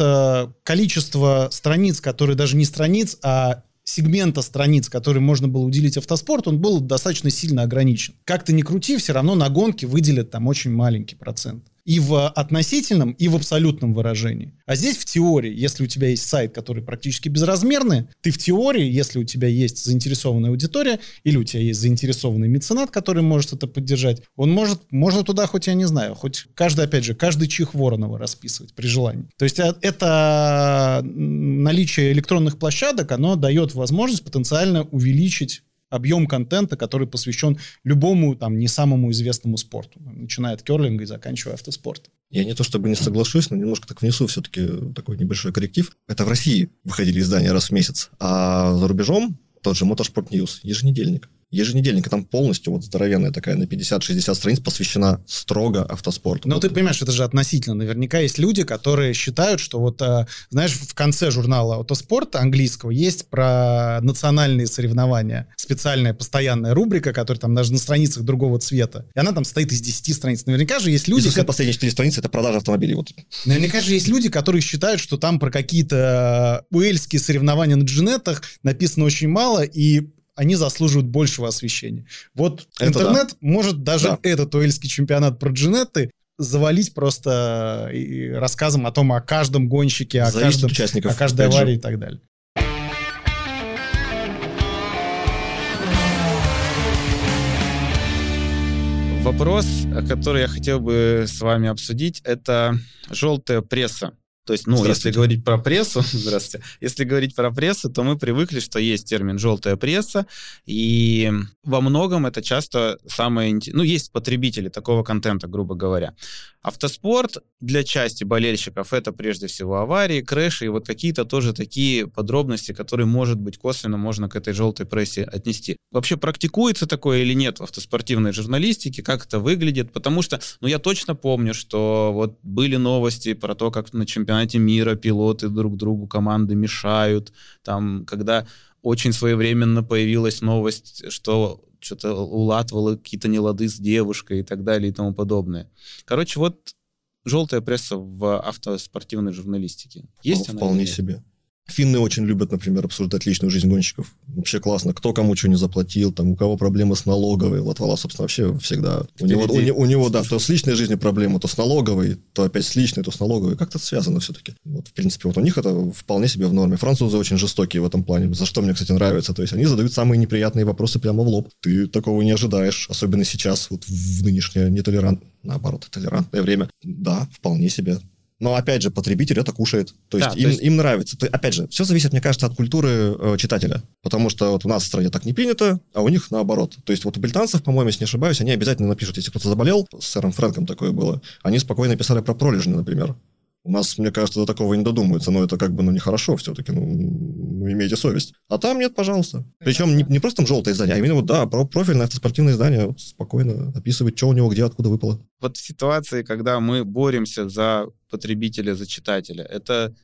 количества страниц, которые даже не страниц, а сегмента страниц, которые можно было уделить автоспорту, он был достаточно сильно ограничен. Как ты ни крути, все равно на гонке выделят там очень маленький процент и в относительном, и в абсолютном выражении. А здесь в теории, если у тебя есть сайт, который практически безразмерный, ты в теории, если у тебя есть заинтересованная аудитория, или у тебя есть заинтересованный меценат, который может это поддержать, он может, можно туда хоть, я не знаю, хоть каждый, опять же, каждый чих Воронова расписывать при желании. То есть а, это наличие электронных площадок, оно дает возможность потенциально увеличить объем контента, который посвящен любому, там, не самому известному спорту, начиная от керлинга и заканчивая автоспортом. Я не то чтобы не соглашусь, но немножко так внесу все-таки такой небольшой корректив. Это в России выходили издания раз в месяц, а за рубежом тот же Motorsport News, еженедельник еженедельника там полностью вот здоровенная такая на 50-60 страниц посвящена строго автоспорту. Но вот. ты понимаешь, это же относительно. Наверняка есть люди, которые считают, что вот, э, знаешь, в конце журнала «Автоспорт» английского есть про национальные соревнования. Специальная постоянная рубрика, которая там даже на страницах другого цвета. И она там стоит из 10 страниц. Наверняка же есть люди... Как... последние 4 страницы — это продажа автомобилей. Вот. Наверняка же есть люди, которые считают, что там про какие-то э, уэльские соревнования на джинетах написано очень мало, и они заслуживают большего освещения. Вот Это интернет да. может даже да. этот уэльский чемпионат про джинеты завалить просто э, рассказом о том, о каждом гонщике, о, каждом, о каждой аварии же. и так далее. Вопрос, который я хотел бы с вами обсудить, это желтая пресса. То есть, ну, если говорить про прессу, [laughs] здравствуйте, если говорить про прессу, то мы привыкли, что есть термин «желтая пресса», и во многом это часто самое... Ну, есть потребители такого контента, грубо говоря. Автоспорт для части болельщиков это прежде всего аварии, крэши и вот какие-то тоже такие подробности, которые, может быть, косвенно можно к этой желтой прессе отнести. Вообще практикуется такое или нет в автоспортивной журналистике, как это выглядит? Потому что, ну, я точно помню, что вот были новости про то, как на чемпионате мира пилоты друг другу команды мешают, там, когда очень своевременно появилась новость, что что-то улатывало какие-то нелады с девушкой и так далее и тому подобное. Короче, вот желтая пресса в автоспортивной журналистике? Есть она? Вполне себе. Финны очень любят, например, обсуждать личную жизнь гонщиков. Вообще классно. Кто кому что не заплатил, там, у кого проблемы с налоговой. Латвала, собственно, вообще всегда... У него, у, у него, да, то с личной жизнью проблемы, то с налоговой, то опять с личной, то с налоговой. Как-то связано все-таки. Вот, в принципе, вот у них это вполне себе в норме. Французы очень жестокие в этом плане, за что мне, кстати, нравится. То есть они задают самые неприятные вопросы прямо в лоб. Ты такого не ожидаешь, особенно сейчас, вот в нынешнее нетолерант, наоборот, толерантное время. Да, вполне себе. Но опять же, потребитель это кушает. То есть, да, им, то есть... им нравится. То, опять же, все зависит, мне кажется, от культуры э, читателя. Потому что вот у нас в стране так не принято, а у них наоборот. То есть вот у британцев, по-моему, если не ошибаюсь, они обязательно напишут, если кто-то заболел, с сэром Фрэнком такое было, они спокойно писали про пролежни, например. У нас, мне кажется, до такого не додумаются, но это как бы, ну, нехорошо все-таки, ну, ну, имейте совесть. А там нет, пожалуйста. Причем не, не просто там желтое издание, а именно вот, да, про профильное автоспортивное издание вот, спокойно описывает, что у него, где, откуда выпало. Вот в ситуации, когда мы боремся за потребителя, за читателя, это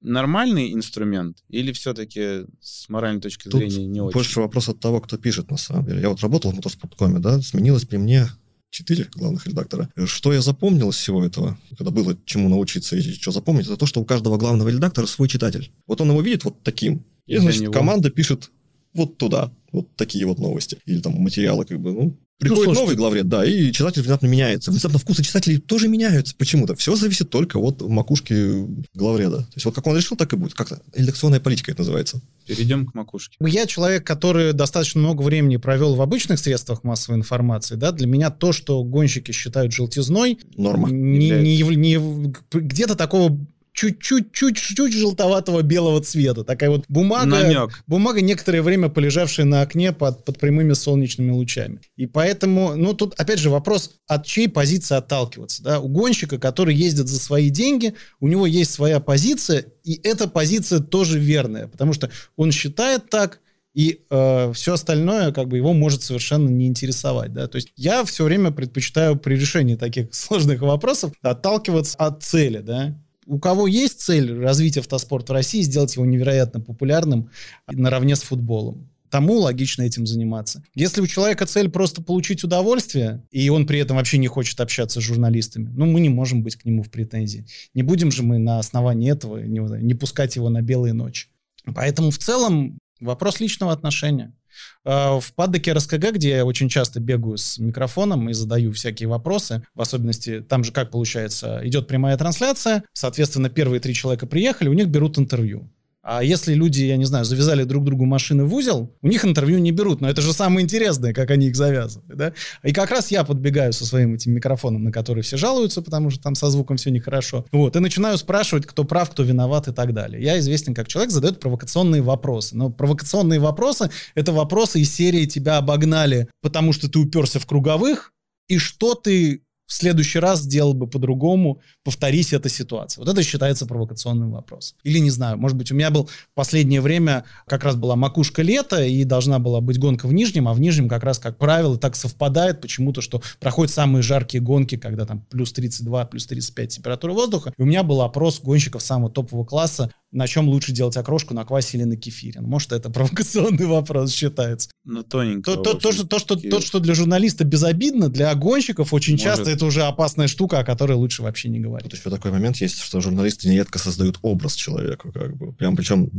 нормальный инструмент или все-таки с моральной точки Тут зрения не очень? больше вопрос от того, кто пишет, на самом деле. Я вот работал в Motorsport.com, да, сменилось при мне четыре главных редактора. Что я запомнил из всего этого, когда было чему научиться и что запомнить, это то, что у каждого главного редактора свой читатель. Вот он его видит вот таким, и, значит, него... команда пишет вот туда, вот такие вот новости. Или там материалы, как бы, ну, Приходит ну, новый главред, да, и читатель внезапно меняется. Внезапно вкусы читателей тоже меняются почему-то. Все зависит только от макушки главреда. То есть вот как он решил, так и будет. Как-то редакционная политика это называется. Перейдем к макушке. Я человек, который достаточно много времени провел в обычных средствах массовой информации. Да? Для меня то, что гонщики считают желтизной... Норма. Не, не, не, где-то такого чуть-чуть, чуть-чуть желтоватого белого цвета. Такая вот бумага, Намек. бумага некоторое время полежавшая на окне под, под прямыми солнечными лучами. И поэтому, ну, тут, опять же, вопрос, от чьей позиции отталкиваться. Да? У гонщика, который ездит за свои деньги, у него есть своя позиция, и эта позиция тоже верная, потому что он считает так, и э, все остальное как бы его может совершенно не интересовать, да, то есть я все время предпочитаю при решении таких [laughs] сложных вопросов отталкиваться от цели, да, у кого есть цель развить автоспорт в России, сделать его невероятно популярным наравне с футболом, тому логично этим заниматься. Если у человека цель просто получить удовольствие, и он при этом вообще не хочет общаться с журналистами, ну, мы не можем быть к нему в претензии. Не будем же мы на основании этого не, не пускать его на белые ночи. Поэтому в целом вопрос личного отношения. А, в паддоке РСКГ, где я очень часто бегаю с микрофоном и задаю всякие вопросы, в особенности там же как получается, идет прямая трансляция, соответственно, первые три человека приехали, у них берут интервью. А если люди, я не знаю, завязали друг другу машины в узел, у них интервью не берут. Но это же самое интересное, как они их завязывают. Да? И как раз я подбегаю со своим этим микрофоном, на который все жалуются, потому что там со звуком все нехорошо. Вот, и начинаю спрашивать, кто прав, кто виноват и так далее. Я известен как человек, задает провокационные вопросы. Но провокационные вопросы — это вопросы из серии «тебя обогнали, потому что ты уперся в круговых», и что ты в следующий раз сделал бы по-другому, повторись эта ситуация. Вот это считается провокационным вопросом. Или не знаю, может быть, у меня был в последнее время как раз была макушка лета, и должна была быть гонка в Нижнем, а в Нижнем как раз, как правило, так совпадает почему-то, что проходят самые жаркие гонки, когда там плюс 32, плюс 35 температура воздуха. И у меня был опрос гонщиков самого топового класса, на чем лучше делать окрошку, на квасе или на кефире. Ну, может, это провокационный вопрос считается. Ну, тоненько. То, то, то, что, то, что, то, что для журналиста безобидно, для гонщиков очень может. часто это уже опасная штука, о которой лучше вообще не говорить. Вот еще такой момент есть, что журналисты нередко создают образ человека, как бы, прям причем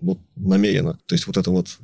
вот, намеренно. То есть вот это вот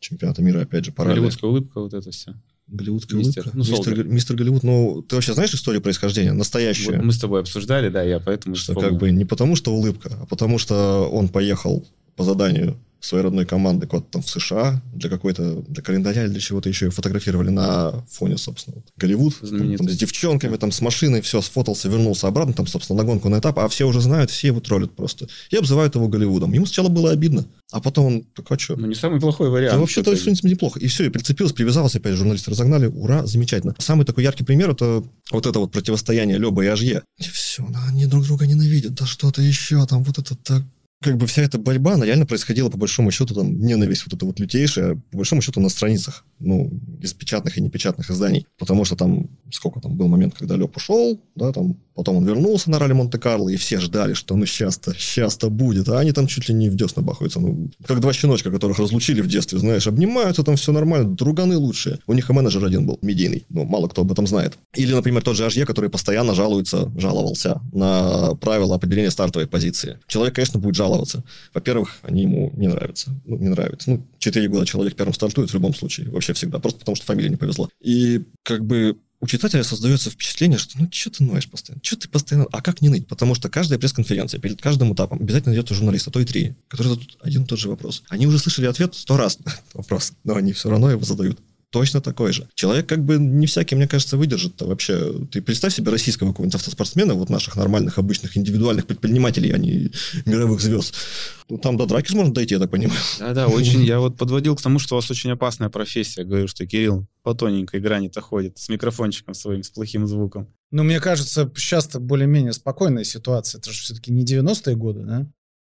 чемпионата мира, опять же, параллель. Голливудская улыбка, вот это все. Голливудская мистер, улыбка. Ну, мистер, мистер Голливуд, ну, ты вообще знаешь историю происхождения? Настоящую. Вот мы с тобой обсуждали, да, я поэтому... Что как бы не потому, что улыбка, а потому что он поехал по заданию своей родной команды куда-то там в США для какой-то, для календаря или для чего-то еще фотографировали на фоне, собственно, Голливуд. Там, там, с девчонками, там, с машиной, все, сфотался, вернулся обратно, там, собственно, на гонку на этап, а все уже знают, все его троллят просто. И обзывают его Голливудом. Ему сначала было обидно, а потом он, так а что? Ну, не самый плохой вариант. Да вообще-то, в принципе, неплохо. И все, и прицепился, привязался, опять журналисты разогнали, ура, замечательно. Самый такой яркий пример, это вот это вот противостояние Леба и Ажье. И все, они друг друга ненавидят, да что-то еще, там, вот это так как бы вся эта борьба, она реально происходила, по большому счету, там, ненависть вот эта вот лютейшая, по большому счету, на страницах, ну, из печатных и непечатных изданий. Потому что там сколько там был момент, когда Леп ушел, да, там, потом он вернулся на ралли Монте-Карло, и все ждали, что ну сейчас-то, сейчас-то будет, а они там чуть ли не в десна бахаются, ну, как два щеночка, которых разлучили в детстве, знаешь, обнимаются, там все нормально, друганы лучшие. У них и менеджер один был, медийный, ну, мало кто об этом знает. Или, например, тот же Ажье, который постоянно жалуется, жаловался на правила определения стартовой позиции. Человек, конечно, будет жаловаться. Во-первых, они ему не нравятся. Ну, не нравятся. Ну, четыре года человек первым стартует в любом случае, вообще всегда, просто потому что фамилия не повезла. И как бы у читателя создается впечатление, что ну что ты ноешь постоянно, что ты постоянно, а как не ныть? Потому что каждая пресс-конференция перед каждым этапом обязательно идет журналист, а то и три, которые задают один и тот же вопрос. Они уже слышали ответ сто раз на вопрос, но они все равно его задают точно такой же. Человек как бы не всякий, мне кажется, выдержит -то вообще. Ты представь себе российского какого-нибудь автоспортсмена, вот наших нормальных, обычных, индивидуальных предпринимателей, а не мировых звезд. Ну, там до драки можно дойти, я так понимаю. Да-да, очень. Я вот подводил к тому, что у вас очень опасная профессия. Говорю, что Кирилл по тоненькой грани-то ходит с микрофончиком своим, с плохим звуком. Ну, мне кажется, сейчас-то более-менее спокойная ситуация. Это же все-таки не 90-е годы, да?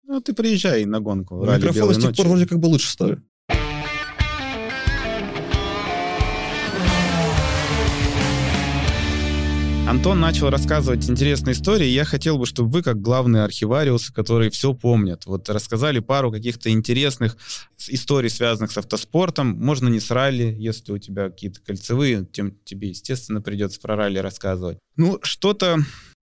Ну, ты приезжай на гонку. Микрофоны с тех пор вроде как бы лучше стали. Антон начал рассказывать интересные истории, я хотел бы, чтобы вы, как главные архивариусы, которые все помнят, вот рассказали пару каких-то интересных историй, связанных с автоспортом. Можно не с ралли, если у тебя какие-то кольцевые, тем тебе, естественно, придется про ралли рассказывать. Ну, что-то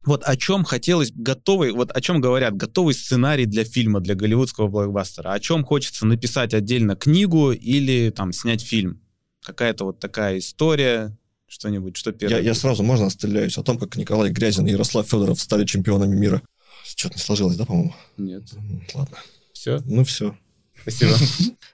вот о чем хотелось готовый, вот о чем говорят, готовый сценарий для фильма, для голливудского блокбастера, о чем хочется написать отдельно книгу или там снять фильм. Какая-то вот такая история, что-нибудь, что первое? Я, я сразу, можно стреляюсь о том, как Николай Грязин и Ярослав Федоров стали чемпионами мира. Что-то не сложилось, да, по-моему? Нет. Ладно. Все? Ну, все. Спасибо.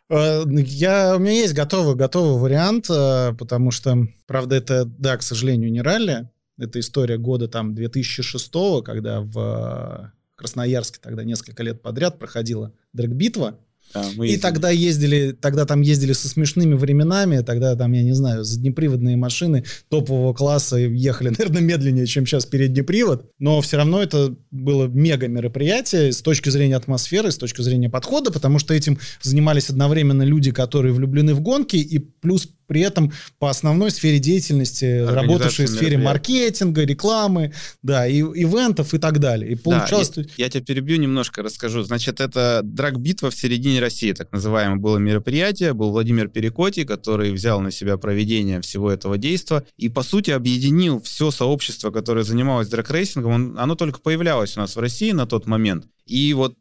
Э, [laughs] я, у меня есть готовый, готовый вариант, э, потому что, правда, это, да, к сожалению, не ралли. Это история года там 2006 когда в Красноярске тогда несколько лет подряд проходила дрэг-битва. Да, и тогда ездили, тогда там ездили со смешными временами, тогда там, я не знаю, заднеприводные машины топового класса ехали, [laughs] наверное, медленнее, чем сейчас передний привод, но все равно это было мега мероприятие с точки зрения атмосферы, с точки зрения подхода, потому что этим занимались одновременно люди, которые влюблены в гонки, и плюс при этом по основной сфере деятельности, работавшие в сфере маркетинга, рекламы, да, и ивентов и так далее. И получалось... Да, я, я тебя перебью немножко, расскажу. Значит, это драг-битва в середине России, так называемое было мероприятие. Был Владимир Перекоти, который взял на себя проведение всего этого действа и, по сути, объединил все сообщество, которое занималось драг-рейсингом. Оно только появлялось у нас в России на тот момент. И вот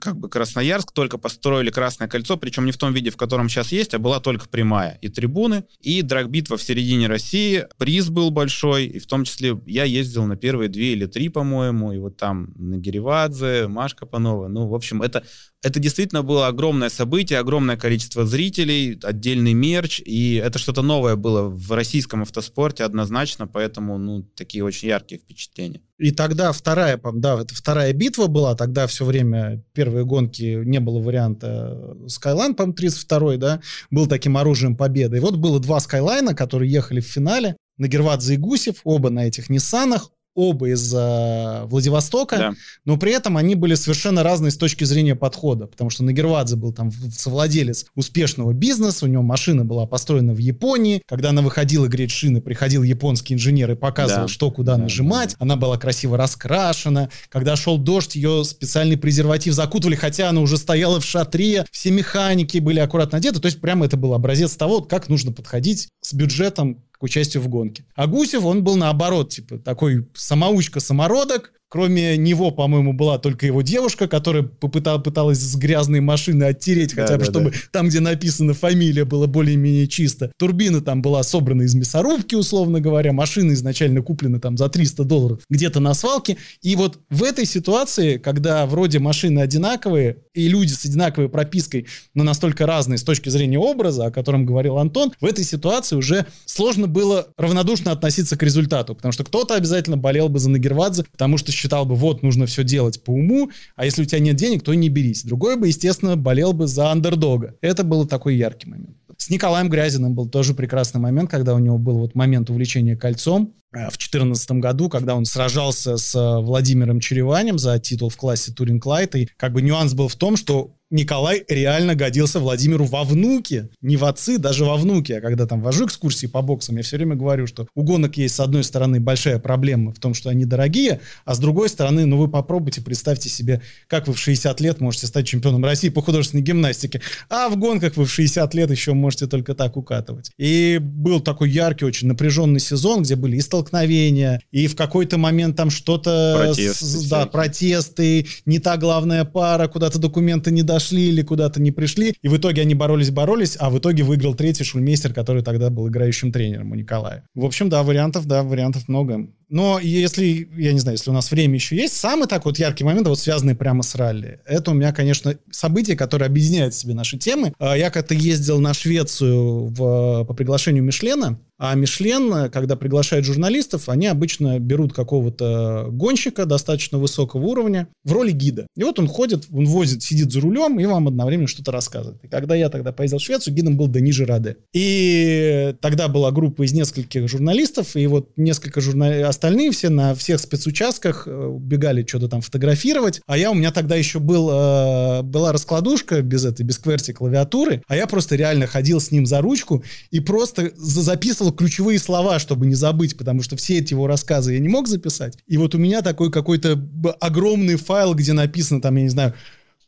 как бы Красноярск только построили Красное кольцо, причем не в том виде, в котором сейчас есть, а была только прямая. И трибуны, и драгбитва в середине России. Приз был большой, и в том числе я ездил на первые две или три, по-моему, и вот там Нагиревадзе, Машка Панова. Ну, в общем, это это действительно было огромное событие, огромное количество зрителей, отдельный мерч, и это что-то новое было в российском автоспорте однозначно, поэтому, ну, такие очень яркие впечатления. И тогда вторая, да, это вторая битва была, тогда все время первые гонки не было варианта Skyline, по-моему, 32 да, был таким оружием победы. И вот было два Skyline, которые ехали в финале, Нагервадзе и Гусев, оба на этих Ниссанах, оба из э, Владивостока, да. но при этом они были совершенно разные с точки зрения подхода, потому что Нагервадзе был там совладелец успешного бизнеса, у него машина была построена в Японии, когда она выходила греть шины, приходил японский инженер и показывал, да. что куда да, нажимать, да. она была красиво раскрашена, когда шел дождь, ее специальный презерватив закутывали, хотя она уже стояла в шатре, все механики были аккуратно одеты, то есть прямо это был образец того, как нужно подходить с бюджетом к участию в гонке. А Гусев, он был наоборот, типа, такой самоучка-самородок, Кроме него, по-моему, была только его девушка, которая попытала, пыталась с грязной машины оттереть, да, хотя бы, да, чтобы да. там, где написана фамилия, было более-менее чисто. Турбина там была собрана из мясорубки, условно говоря. Машина изначально куплена там за 300 долларов где-то на свалке. И вот в этой ситуации, когда вроде машины одинаковые, и люди с одинаковой пропиской, но настолько разные с точки зрения образа, о котором говорил Антон, в этой ситуации уже сложно было равнодушно относиться к результату, потому что кто-то обязательно болел бы за Нагервадзе, потому что считал бы, вот, нужно все делать по уму, а если у тебя нет денег, то не берись. Другой бы, естественно, болел бы за андердога. Это был такой яркий момент. С Николаем Грязиным был тоже прекрасный момент, когда у него был вот момент увлечения кольцом э, в 2014 году, когда он сражался с э, Владимиром Череванем за титул в классе Туринг Лайт. И как бы нюанс был в том, что Николай реально годился Владимиру во внуке. Не в отцы, даже во внуке. А когда там вожу экскурсии по боксам, я все время говорю, что у гонок есть, с одной стороны, большая проблема в том, что они дорогие, а с другой стороны, ну вы попробуйте, представьте себе, как вы в 60 лет можете стать чемпионом России по художественной гимнастике, а в гонках вы в 60 лет еще можете только так укатывать. И был такой яркий, очень напряженный сезон, где были и столкновения, и в какой-то момент там что-то... Протесты. Да, протесты, не та главная пара, куда-то документы не дошли или куда-то не пришли. И в итоге они боролись-боролись, а в итоге выиграл третий шульмейстер, который тогда был играющим тренером у Николая. В общем, да, вариантов, да, вариантов много. Но если, я не знаю, если у нас время еще есть, самый такой вот яркий момент, вот связанный прямо с ралли, это у меня, конечно, событие, которое объединяет в себе наши темы. А, я как-то ездил на Швецию в, по приглашению Мишлена, а Мишлен, когда приглашает журналистов, они обычно берут какого-то гонщика достаточно высокого уровня в роли гида. И вот он ходит, он возит, сидит за рулем и вам одновременно что-то рассказывает. И когда я тогда поездил в Швецию, гидом был Дани Жираде. И тогда была группа из нескольких журналистов, и вот несколько журналистов, остальные все на всех спецучастках э, бегали что-то там фотографировать. А я, у меня тогда еще был, э, была раскладушка без этой, без кверти клавиатуры, а я просто реально ходил с ним за ручку и просто записывал записывал ключевые слова, чтобы не забыть, потому что все эти его рассказы я не мог записать. И вот у меня такой какой-то огромный файл, где написано там, я не знаю,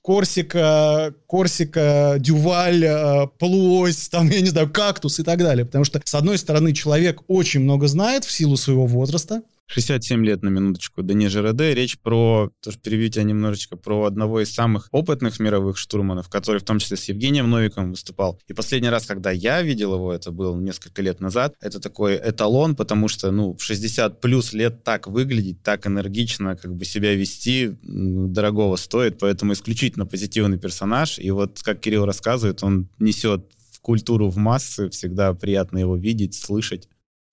Корсика, Корсика, Дюваль, э, полуось, там, я не знаю, кактус и так далее. Потому что, с одной стороны, человек очень много знает в силу своего возраста, 67 лет на минуточку, Дани Жереде. Речь про, тоже перевью тебя немножечко, про одного из самых опытных мировых штурманов, который в том числе с Евгением Новиком выступал. И последний раз, когда я видел его, это был несколько лет назад, это такой эталон, потому что, ну, в 60 плюс лет так выглядеть, так энергично как бы себя вести, дорогого стоит, поэтому исключительно позитивный персонаж. И вот, как Кирилл рассказывает, он несет культуру в массы, всегда приятно его видеть, слышать.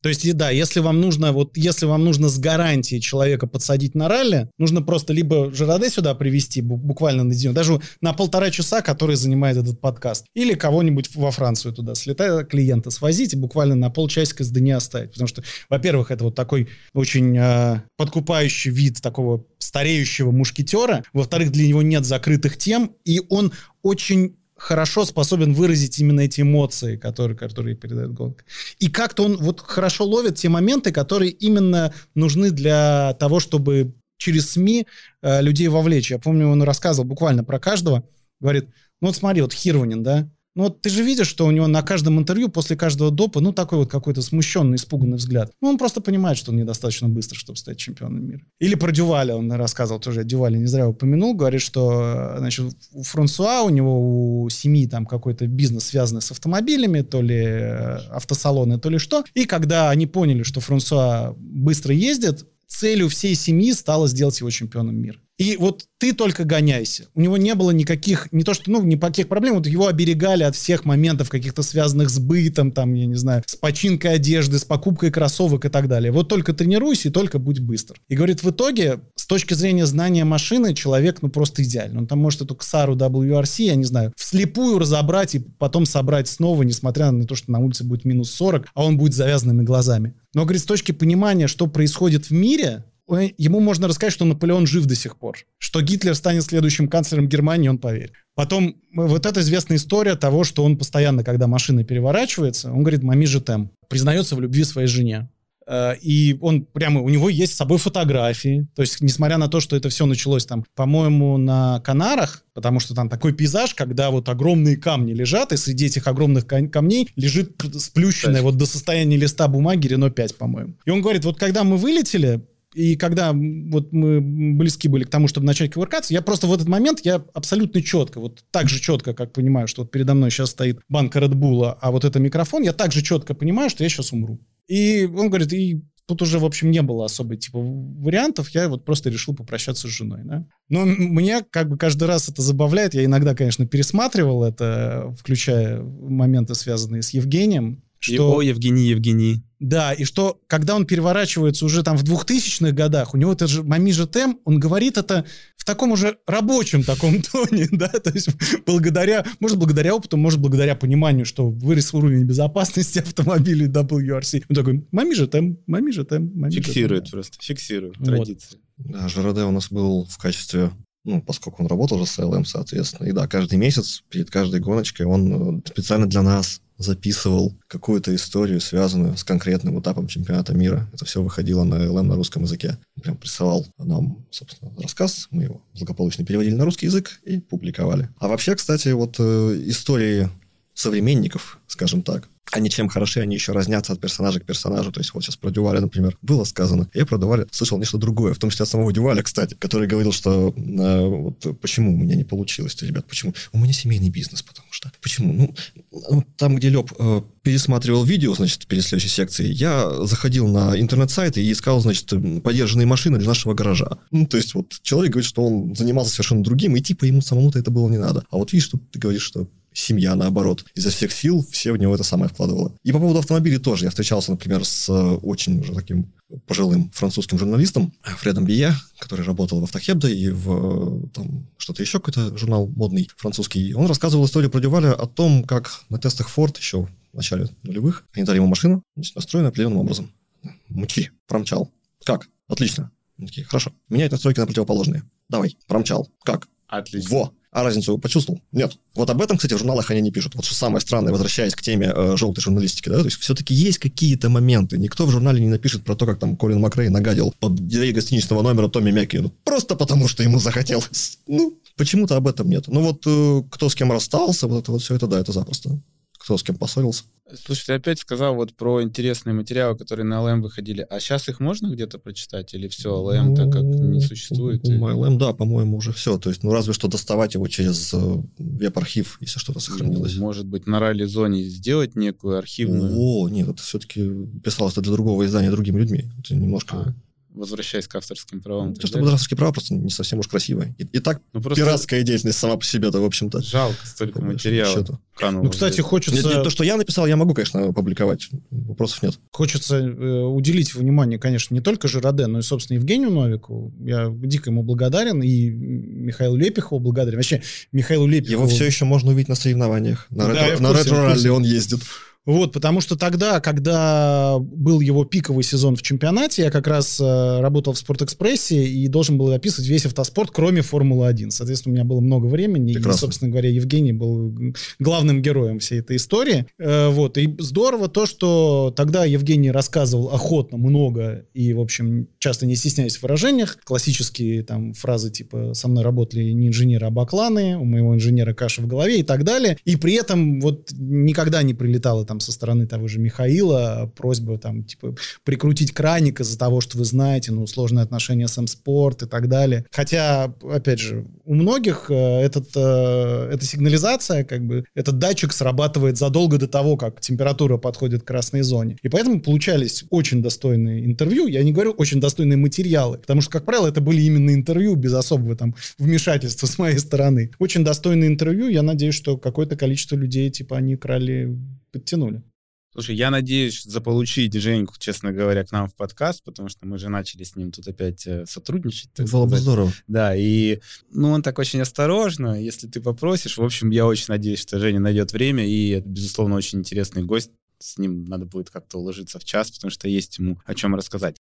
То есть, да, если вам нужно, вот если вам нужно с гарантией человека подсадить на ралли, нужно просто либо Жираде сюда привести буквально на день, даже на полтора часа, который занимает этот подкаст, или кого-нибудь во Францию туда слетать, клиента свозить и буквально на полчасика с Дани оставить. Потому что, во-первых, это вот такой очень э, подкупающий вид такого стареющего мушкетера, во-вторых, для него нет закрытых тем, и он очень хорошо способен выразить именно эти эмоции, которые, которые передает гонка. И как-то он вот хорошо ловит те моменты, которые именно нужны для того, чтобы через СМИ э, людей вовлечь. Я помню, он рассказывал буквально про каждого. Говорит, ну вот смотри, вот Хирванин, да, ну вот ты же видишь, что у него на каждом интервью после каждого допа, ну такой вот какой-то смущенный, испуганный взгляд. Ну он просто понимает, что он недостаточно быстро, чтобы стать чемпионом мира. Или про Дюваля он рассказывал тоже, Дюваля не зря упомянул, говорит, что значит, у Франсуа, у него у семьи там какой-то бизнес, связанный с автомобилями, то ли э, автосалоны, то ли что. И когда они поняли, что Франсуа быстро ездит, целью всей семьи стало сделать его чемпионом мира. И вот ты только гоняйся. У него не было никаких, не то что, ну, никаких проблем, вот его оберегали от всех моментов каких-то связанных с бытом, там, я не знаю, с починкой одежды, с покупкой кроссовок и так далее. Вот только тренируйся и только будь быстр. И говорит, в итоге, с точки зрения знания машины, человек, ну, просто идеальный. Он там может эту Ксару WRC, я не знаю, вслепую разобрать и потом собрать снова, несмотря на то, что на улице будет минус 40, а он будет завязанными глазами. Но, говорит, с точки понимания, что происходит в мире, ему можно рассказать, что Наполеон жив до сих пор, что Гитлер станет следующим канцлером Германии, он поверит. Потом вот эта известная история того, что он постоянно, когда машина переворачивается, он говорит «мами же тем», признается в любви своей жене. Э, и он прямо, у него есть с собой фотографии. То есть, несмотря на то, что это все началось там, по-моему, на Канарах, потому что там такой пейзаж, когда вот огромные камни лежат, и среди этих огромных камней лежит сплющенная вот до состояния листа бумаги Рено 5, по-моему. И он говорит, вот когда мы вылетели, и когда вот мы близки были к тому, чтобы начать кувыркаться, я просто в этот момент, я абсолютно четко, вот так же четко, как понимаю, что вот передо мной сейчас стоит банка Bull, а вот это микрофон, я так же четко понимаю, что я сейчас умру. И он говорит, и тут уже, в общем, не было особо, типа, вариантов, я вот просто решил попрощаться с женой, да. Но мне как бы каждый раз это забавляет, я иногда, конечно, пересматривал это, включая моменты, связанные с Евгением, что... О, Евгений, Евгений. Да, и что, когда он переворачивается уже там в 2000-х годах, у него это же Мами же тем, он говорит это в таком уже рабочем таком [laughs] тоне, да, то есть благодаря, может, благодаря опыту, может, благодаря пониманию, что вырос уровень безопасности [laughs] автомобилей WRC. Он такой, Мами же тем, Мами же тем, Мами Фиксирует же просто, фиксирует вот. традиции. Да, Жираде у нас был в качестве ну, поскольку он работал уже с LM, соответственно. И да, каждый месяц перед каждой гоночкой он э, специально для нас записывал какую-то историю, связанную с конкретным этапом чемпионата мира. Это все выходило на LM на русском языке. Прям присылал нам, собственно, рассказ, мы его благополучно переводили на русский язык и публиковали. А вообще, кстати, вот э, истории современников, скажем так, они чем хороши, они еще разнятся от персонажа к персонажу. То есть вот сейчас про Дюваля, например, было сказано. Я про Дюваля слышал нечто другое, в том числе от самого Дюваля, кстати, который говорил, что э, вот почему у меня не получилось, -то, ребят, почему? У меня семейный бизнес, потому что. Почему? Ну, там, где Леб э, пересматривал видео, значит, перед следующей секцией, я заходил на интернет-сайт и искал, значит, подержанные машины для нашего гаража. Ну, то есть вот человек говорит, что он занимался совершенно другим, и типа ему самому-то это было не надо. А вот видишь, тут ты говоришь, что семья, наоборот, изо всех сил все в него это самое вкладывало. И по поводу автомобилей тоже. Я встречался, например, с э, очень уже таким пожилым французским журналистом Фредом Бие, который работал в Автохебде и в э, там, что-то еще, какой-то журнал модный французский. Он рассказывал историю про Дюваля о том, как на тестах Ford еще в начале нулевых они дали ему машину, значит, настроенную определенным образом. Мчи, промчал. Как? Отлично. такие, хорошо. Меняют настройки на противоположные. Давай, промчал. Как? Отлично. Во, а разницу почувствовал? Нет. Вот об этом, кстати, в журналах они не пишут. Вот что самое странное, возвращаясь к теме э, желтой журналистики, да, то есть все-таки есть какие-то моменты. Никто в журнале не напишет про то, как там Колин Макрей нагадил под дверей гостиничного номера Томми Мякину. Просто потому, что ему захотелось. Ну, почему-то об этом нет. Ну вот э, кто с кем расстался, вот это вот все это, да, это запросто кто с кем поссорился. Слушай, ты опять сказал вот про интересные материалы, которые на LM выходили. А сейчас их можно где-то прочитать? Или все, ну, так как не существует? И... LM, да, по-моему, уже все. То есть, ну, разве что доставать его через э, веб-архив, если что-то сохранилось. Ну, может быть, на ралли-зоне сделать некую архивную... О, нет, это все-таки писалось для другого издания другими людьми. Это немножко... А возвращаясь к авторским правам. То, что авторские права просто не совсем уж красивые. И, и так ну, просто... пиратская деятельность сама по себе-то, в общем-то. Жалко столько материала. Ну, кстати, хочется... Нет, нет, то, что я написал, я могу, конечно, опубликовать. Вопросов нет. Хочется э, уделить внимание, конечно, не только Жираде, но и, собственно, Евгению Новику. Я дико ему благодарен, и Михаилу Лепихову благодарен. Вообще, Михаилу Лепихову... Его все еще можно увидеть на соревнованиях. На, да, ретро, на ретро-ралли он ездит. Вот, потому что тогда, когда был его пиковый сезон в чемпионате, я как раз э, работал в Спортэкспрессе и должен был описывать весь автоспорт, кроме Формулы-1. Соответственно, у меня было много времени, Прекрасно. и, собственно говоря, Евгений был главным героем всей этой истории. Э, вот, и здорово то, что тогда Евгений рассказывал охотно, много и, в общем, часто не стесняясь в выражениях. Классические там фразы типа «со мной работали не инженеры, а бакланы», «у моего инженера каша в голове» и так далее. И при этом вот никогда не прилетало там там со стороны того же Михаила просьба там типа прикрутить краник из-за того, что вы знаете, ну, сложные отношения с М-спорт и так далее. Хотя, опять же, у многих э, этот, э, эта сигнализация, как бы, этот датчик срабатывает задолго до того, как температура подходит к красной зоне. И поэтому получались очень достойные интервью. Я не говорю очень достойные материалы, потому что, как правило, это были именно интервью без особого там вмешательства с моей стороны. Очень достойные интервью. Я надеюсь, что какое-то количество людей, типа, они крали подтянули. Слушай, я надеюсь заполучить Женьку, честно говоря, к нам в подкаст, потому что мы же начали с ним тут опять э, сотрудничать. Было бы здорово. Да, и ну, он так очень осторожно, если ты попросишь. В общем, я очень надеюсь, что Женя найдет время, и это, безусловно, очень интересный гость. С ним надо будет как-то уложиться в час, потому что есть ему о чем рассказать.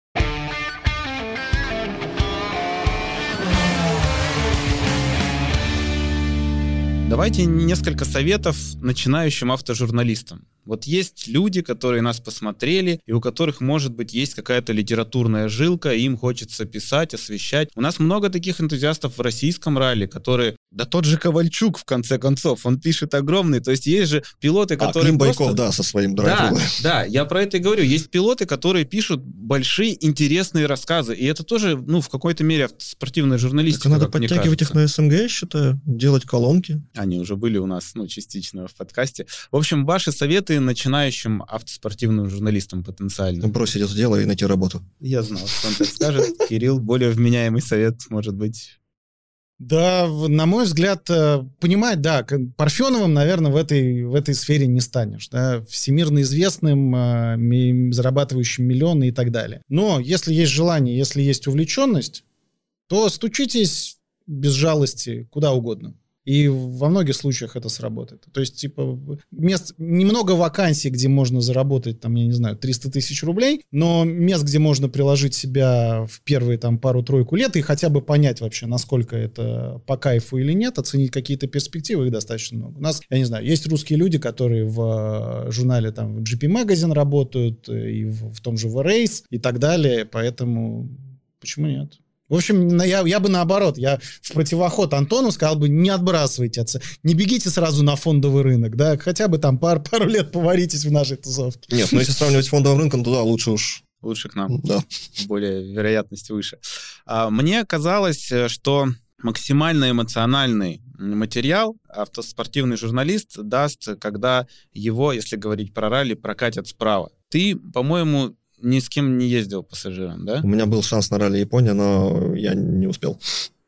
Давайте несколько советов начинающим автожурналистам. Вот есть люди, которые нас посмотрели, и у которых, может быть, есть какая-то литературная жилка, и им хочется писать, освещать. У нас много таких энтузиастов в российском ралли, которые... Да тот же Ковальчук, в конце концов, он пишет огромный. То есть есть же пилоты, а, которые а, Клим просто... Байков, да, со своим драйвом. Да, да, я про это и говорю. Есть пилоты, которые пишут большие интересные рассказы, и это тоже, ну, в какой-то мере спортивная журналистика. Так надо подтягивать их на СМГ, я считаю, делать колонки. Они уже были у нас, ну, частично в подкасте. В общем, ваши советы советы начинающим автоспортивным журналистам потенциально? Бросить это дело и найти работу. Я знал, что он так скажет. Кирилл, более вменяемый совет, может быть, да, на мой взгляд, э, понимать, да, Парфеновым, наверное, в этой, в этой сфере не станешь, да, всемирно известным, э, зарабатывающим миллионы и так далее. Но если есть желание, если есть увлеченность, то стучитесь без жалости куда угодно. И во многих случаях это сработает. То есть, типа, мест, немного вакансий, где можно заработать, там, я не знаю, 300 тысяч рублей, но мест, где можно приложить себя в первые там пару-тройку лет и хотя бы понять вообще, насколько это по кайфу или нет, оценить какие-то перспективы, их достаточно много. У нас, я не знаю, есть русские люди, которые в э, журнале там GP Magazine работают, э, и в, в том же V-Race и так далее, поэтому почему нет? В общем, я, я бы наоборот, я в противоход Антону сказал бы, не отбрасывайте отца, не бегите сразу на фондовый рынок, да, хотя бы там пар, пару лет поваритесь в нашей тусовке. Нет, ну если сравнивать с фондовым рынком, то да, лучше уж лучше к нам. Да. Более вероятность выше. А, мне казалось, что максимально эмоциональный материал автоспортивный журналист даст, когда его, если говорить про ралли, прокатят справа. Ты, по-моему, ни с кем не ездил пассажиром, да? У меня был шанс на ралли Япония, но я не успел.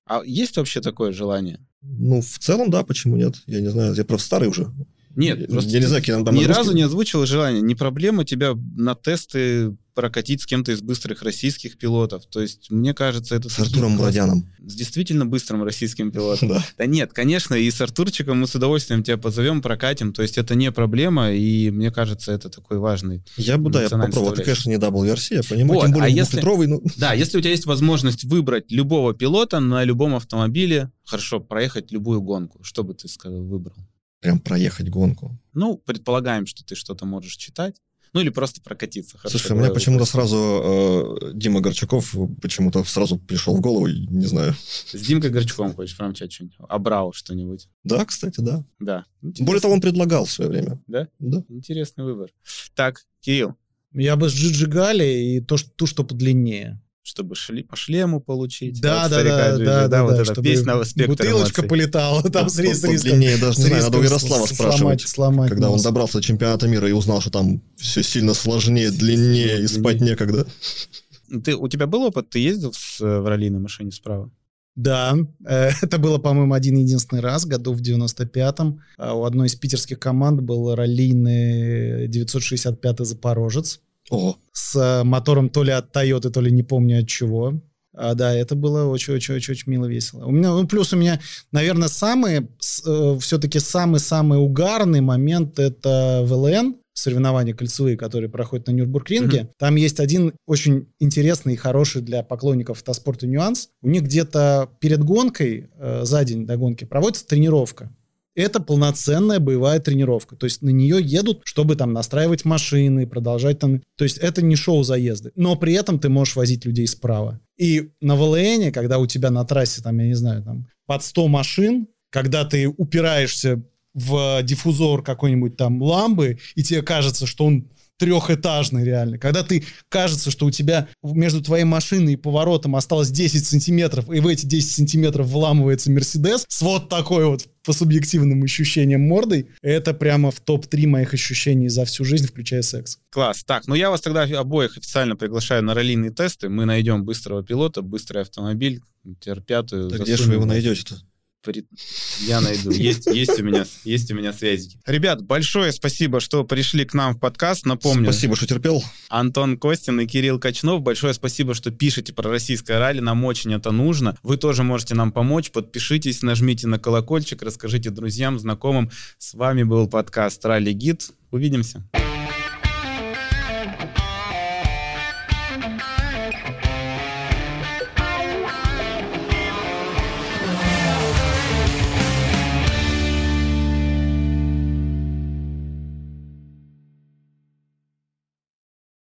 А есть вообще такое желание? Ну, в целом, да, почему нет? Я не знаю, я просто старый уже. Нет, я, просто я не знаю, там ни нагрузки. разу не озвучил желание. Не проблема тебя на тесты прокатить с кем-то из быстрых российских пилотов. То есть, мне кажется, это... С Артуром Мурадяном. С действительно быстрым российским пилотом. [laughs] Да. Да нет, конечно, и с Артурчиком мы с удовольствием тебя позовем, прокатим. То есть, это не проблема, и мне кажется, это такой важный Я бы, да, я попробовал. Это, конечно, не WRC, я понимаю, Вот, тем более а если- ну... Да, если у тебя есть возможность выбрать любого пилота на любом автомобиле, хорошо, проехать любую гонку, что бы ты сказал, выбрал? Прям проехать гонку. Ну, предполагаем, что ты что-то можешь читать. Ну, или просто прокатиться. Хорошо, Слушай, у меня почему-то сразу э, Дима Горчаков почему-то сразу пришел в голову, не знаю. С Димкой Горчаком хочешь промчать что-нибудь? Абрау что-нибудь? Да, кстати, да. Да. Интересно. Более того, он предлагал в свое время. Да? Да. Интересный выбор. Так, Кирилл, Я бы с Джиджи Гали и то, что, ту, что подлиннее. Чтобы шли, по шлему получить. Да, от да, да, Джиджи, да, да, вот да, эта чтобы песня «Спектр бутылочка эмоций». полетала там с, рис- с риском. Подлиннее даже, не знаю, надо у Ярослава спрашивать. Сломать, сломать Когда он добрался до чемпионата мира и узнал, что там все сильно сложнее, длиннее и спать Длиннее. некогда. Ты, у тебя был опыт? Ты ездил с, э, в раллийной машине справа? Да, э, [laughs] это было, по-моему, один единственный раз, году в 95-м. А У одной из питерских команд был раллийный 965-й «Запорожец» О, с э, мотором то ли от Toyota, то ли не помню от чего. А, да, это было очень-очень-очень мило весело. У меня, ну, плюс у меня, наверное, самый, э, все-таки самый-самый угарный момент это ВЛН, соревнования кольцевые, которые проходят на Нюрбургринге. Там есть один очень интересный и хороший для поклонников автоспорта нюанс. У них где-то перед гонкой, э, за день до гонки, проводится тренировка. Это полноценная боевая тренировка. То есть на нее едут, чтобы там настраивать машины, продолжать там... То есть это не шоу заезды. Но при этом ты можешь возить людей справа. И на ВЛН, когда у тебя на трассе, там, я не знаю, там под 100 машин, когда ты упираешься в диффузор какой-нибудь там ламбы, и тебе кажется, что он трехэтажный реально. Когда ты кажется, что у тебя между твоей машиной и поворотом осталось 10 сантиметров, и в эти 10 сантиметров вламывается Мерседес с вот такой вот по субъективным ощущениям мордой, это прямо в топ-3 моих ощущений за всю жизнь, включая секс. Класс. Так, ну я вас тогда обоих официально приглашаю на раллийные тесты. Мы найдем быстрого пилота, быстрый автомобиль, тер-пятую. да где же вы его найдете-то? При- Я найду. Есть, есть, у меня, есть у меня связи. Ребят, большое спасибо, что пришли к нам в подкаст. Напомню, Спасибо, что терпел. Антон Костин и Кирилл Качнов. Большое спасибо, что пишете про российское ралли. Нам очень это нужно. Вы тоже можете нам помочь. Подпишитесь, нажмите на колокольчик, расскажите друзьям, знакомым. С вами был подкаст «Ралли Гид». Увидимся.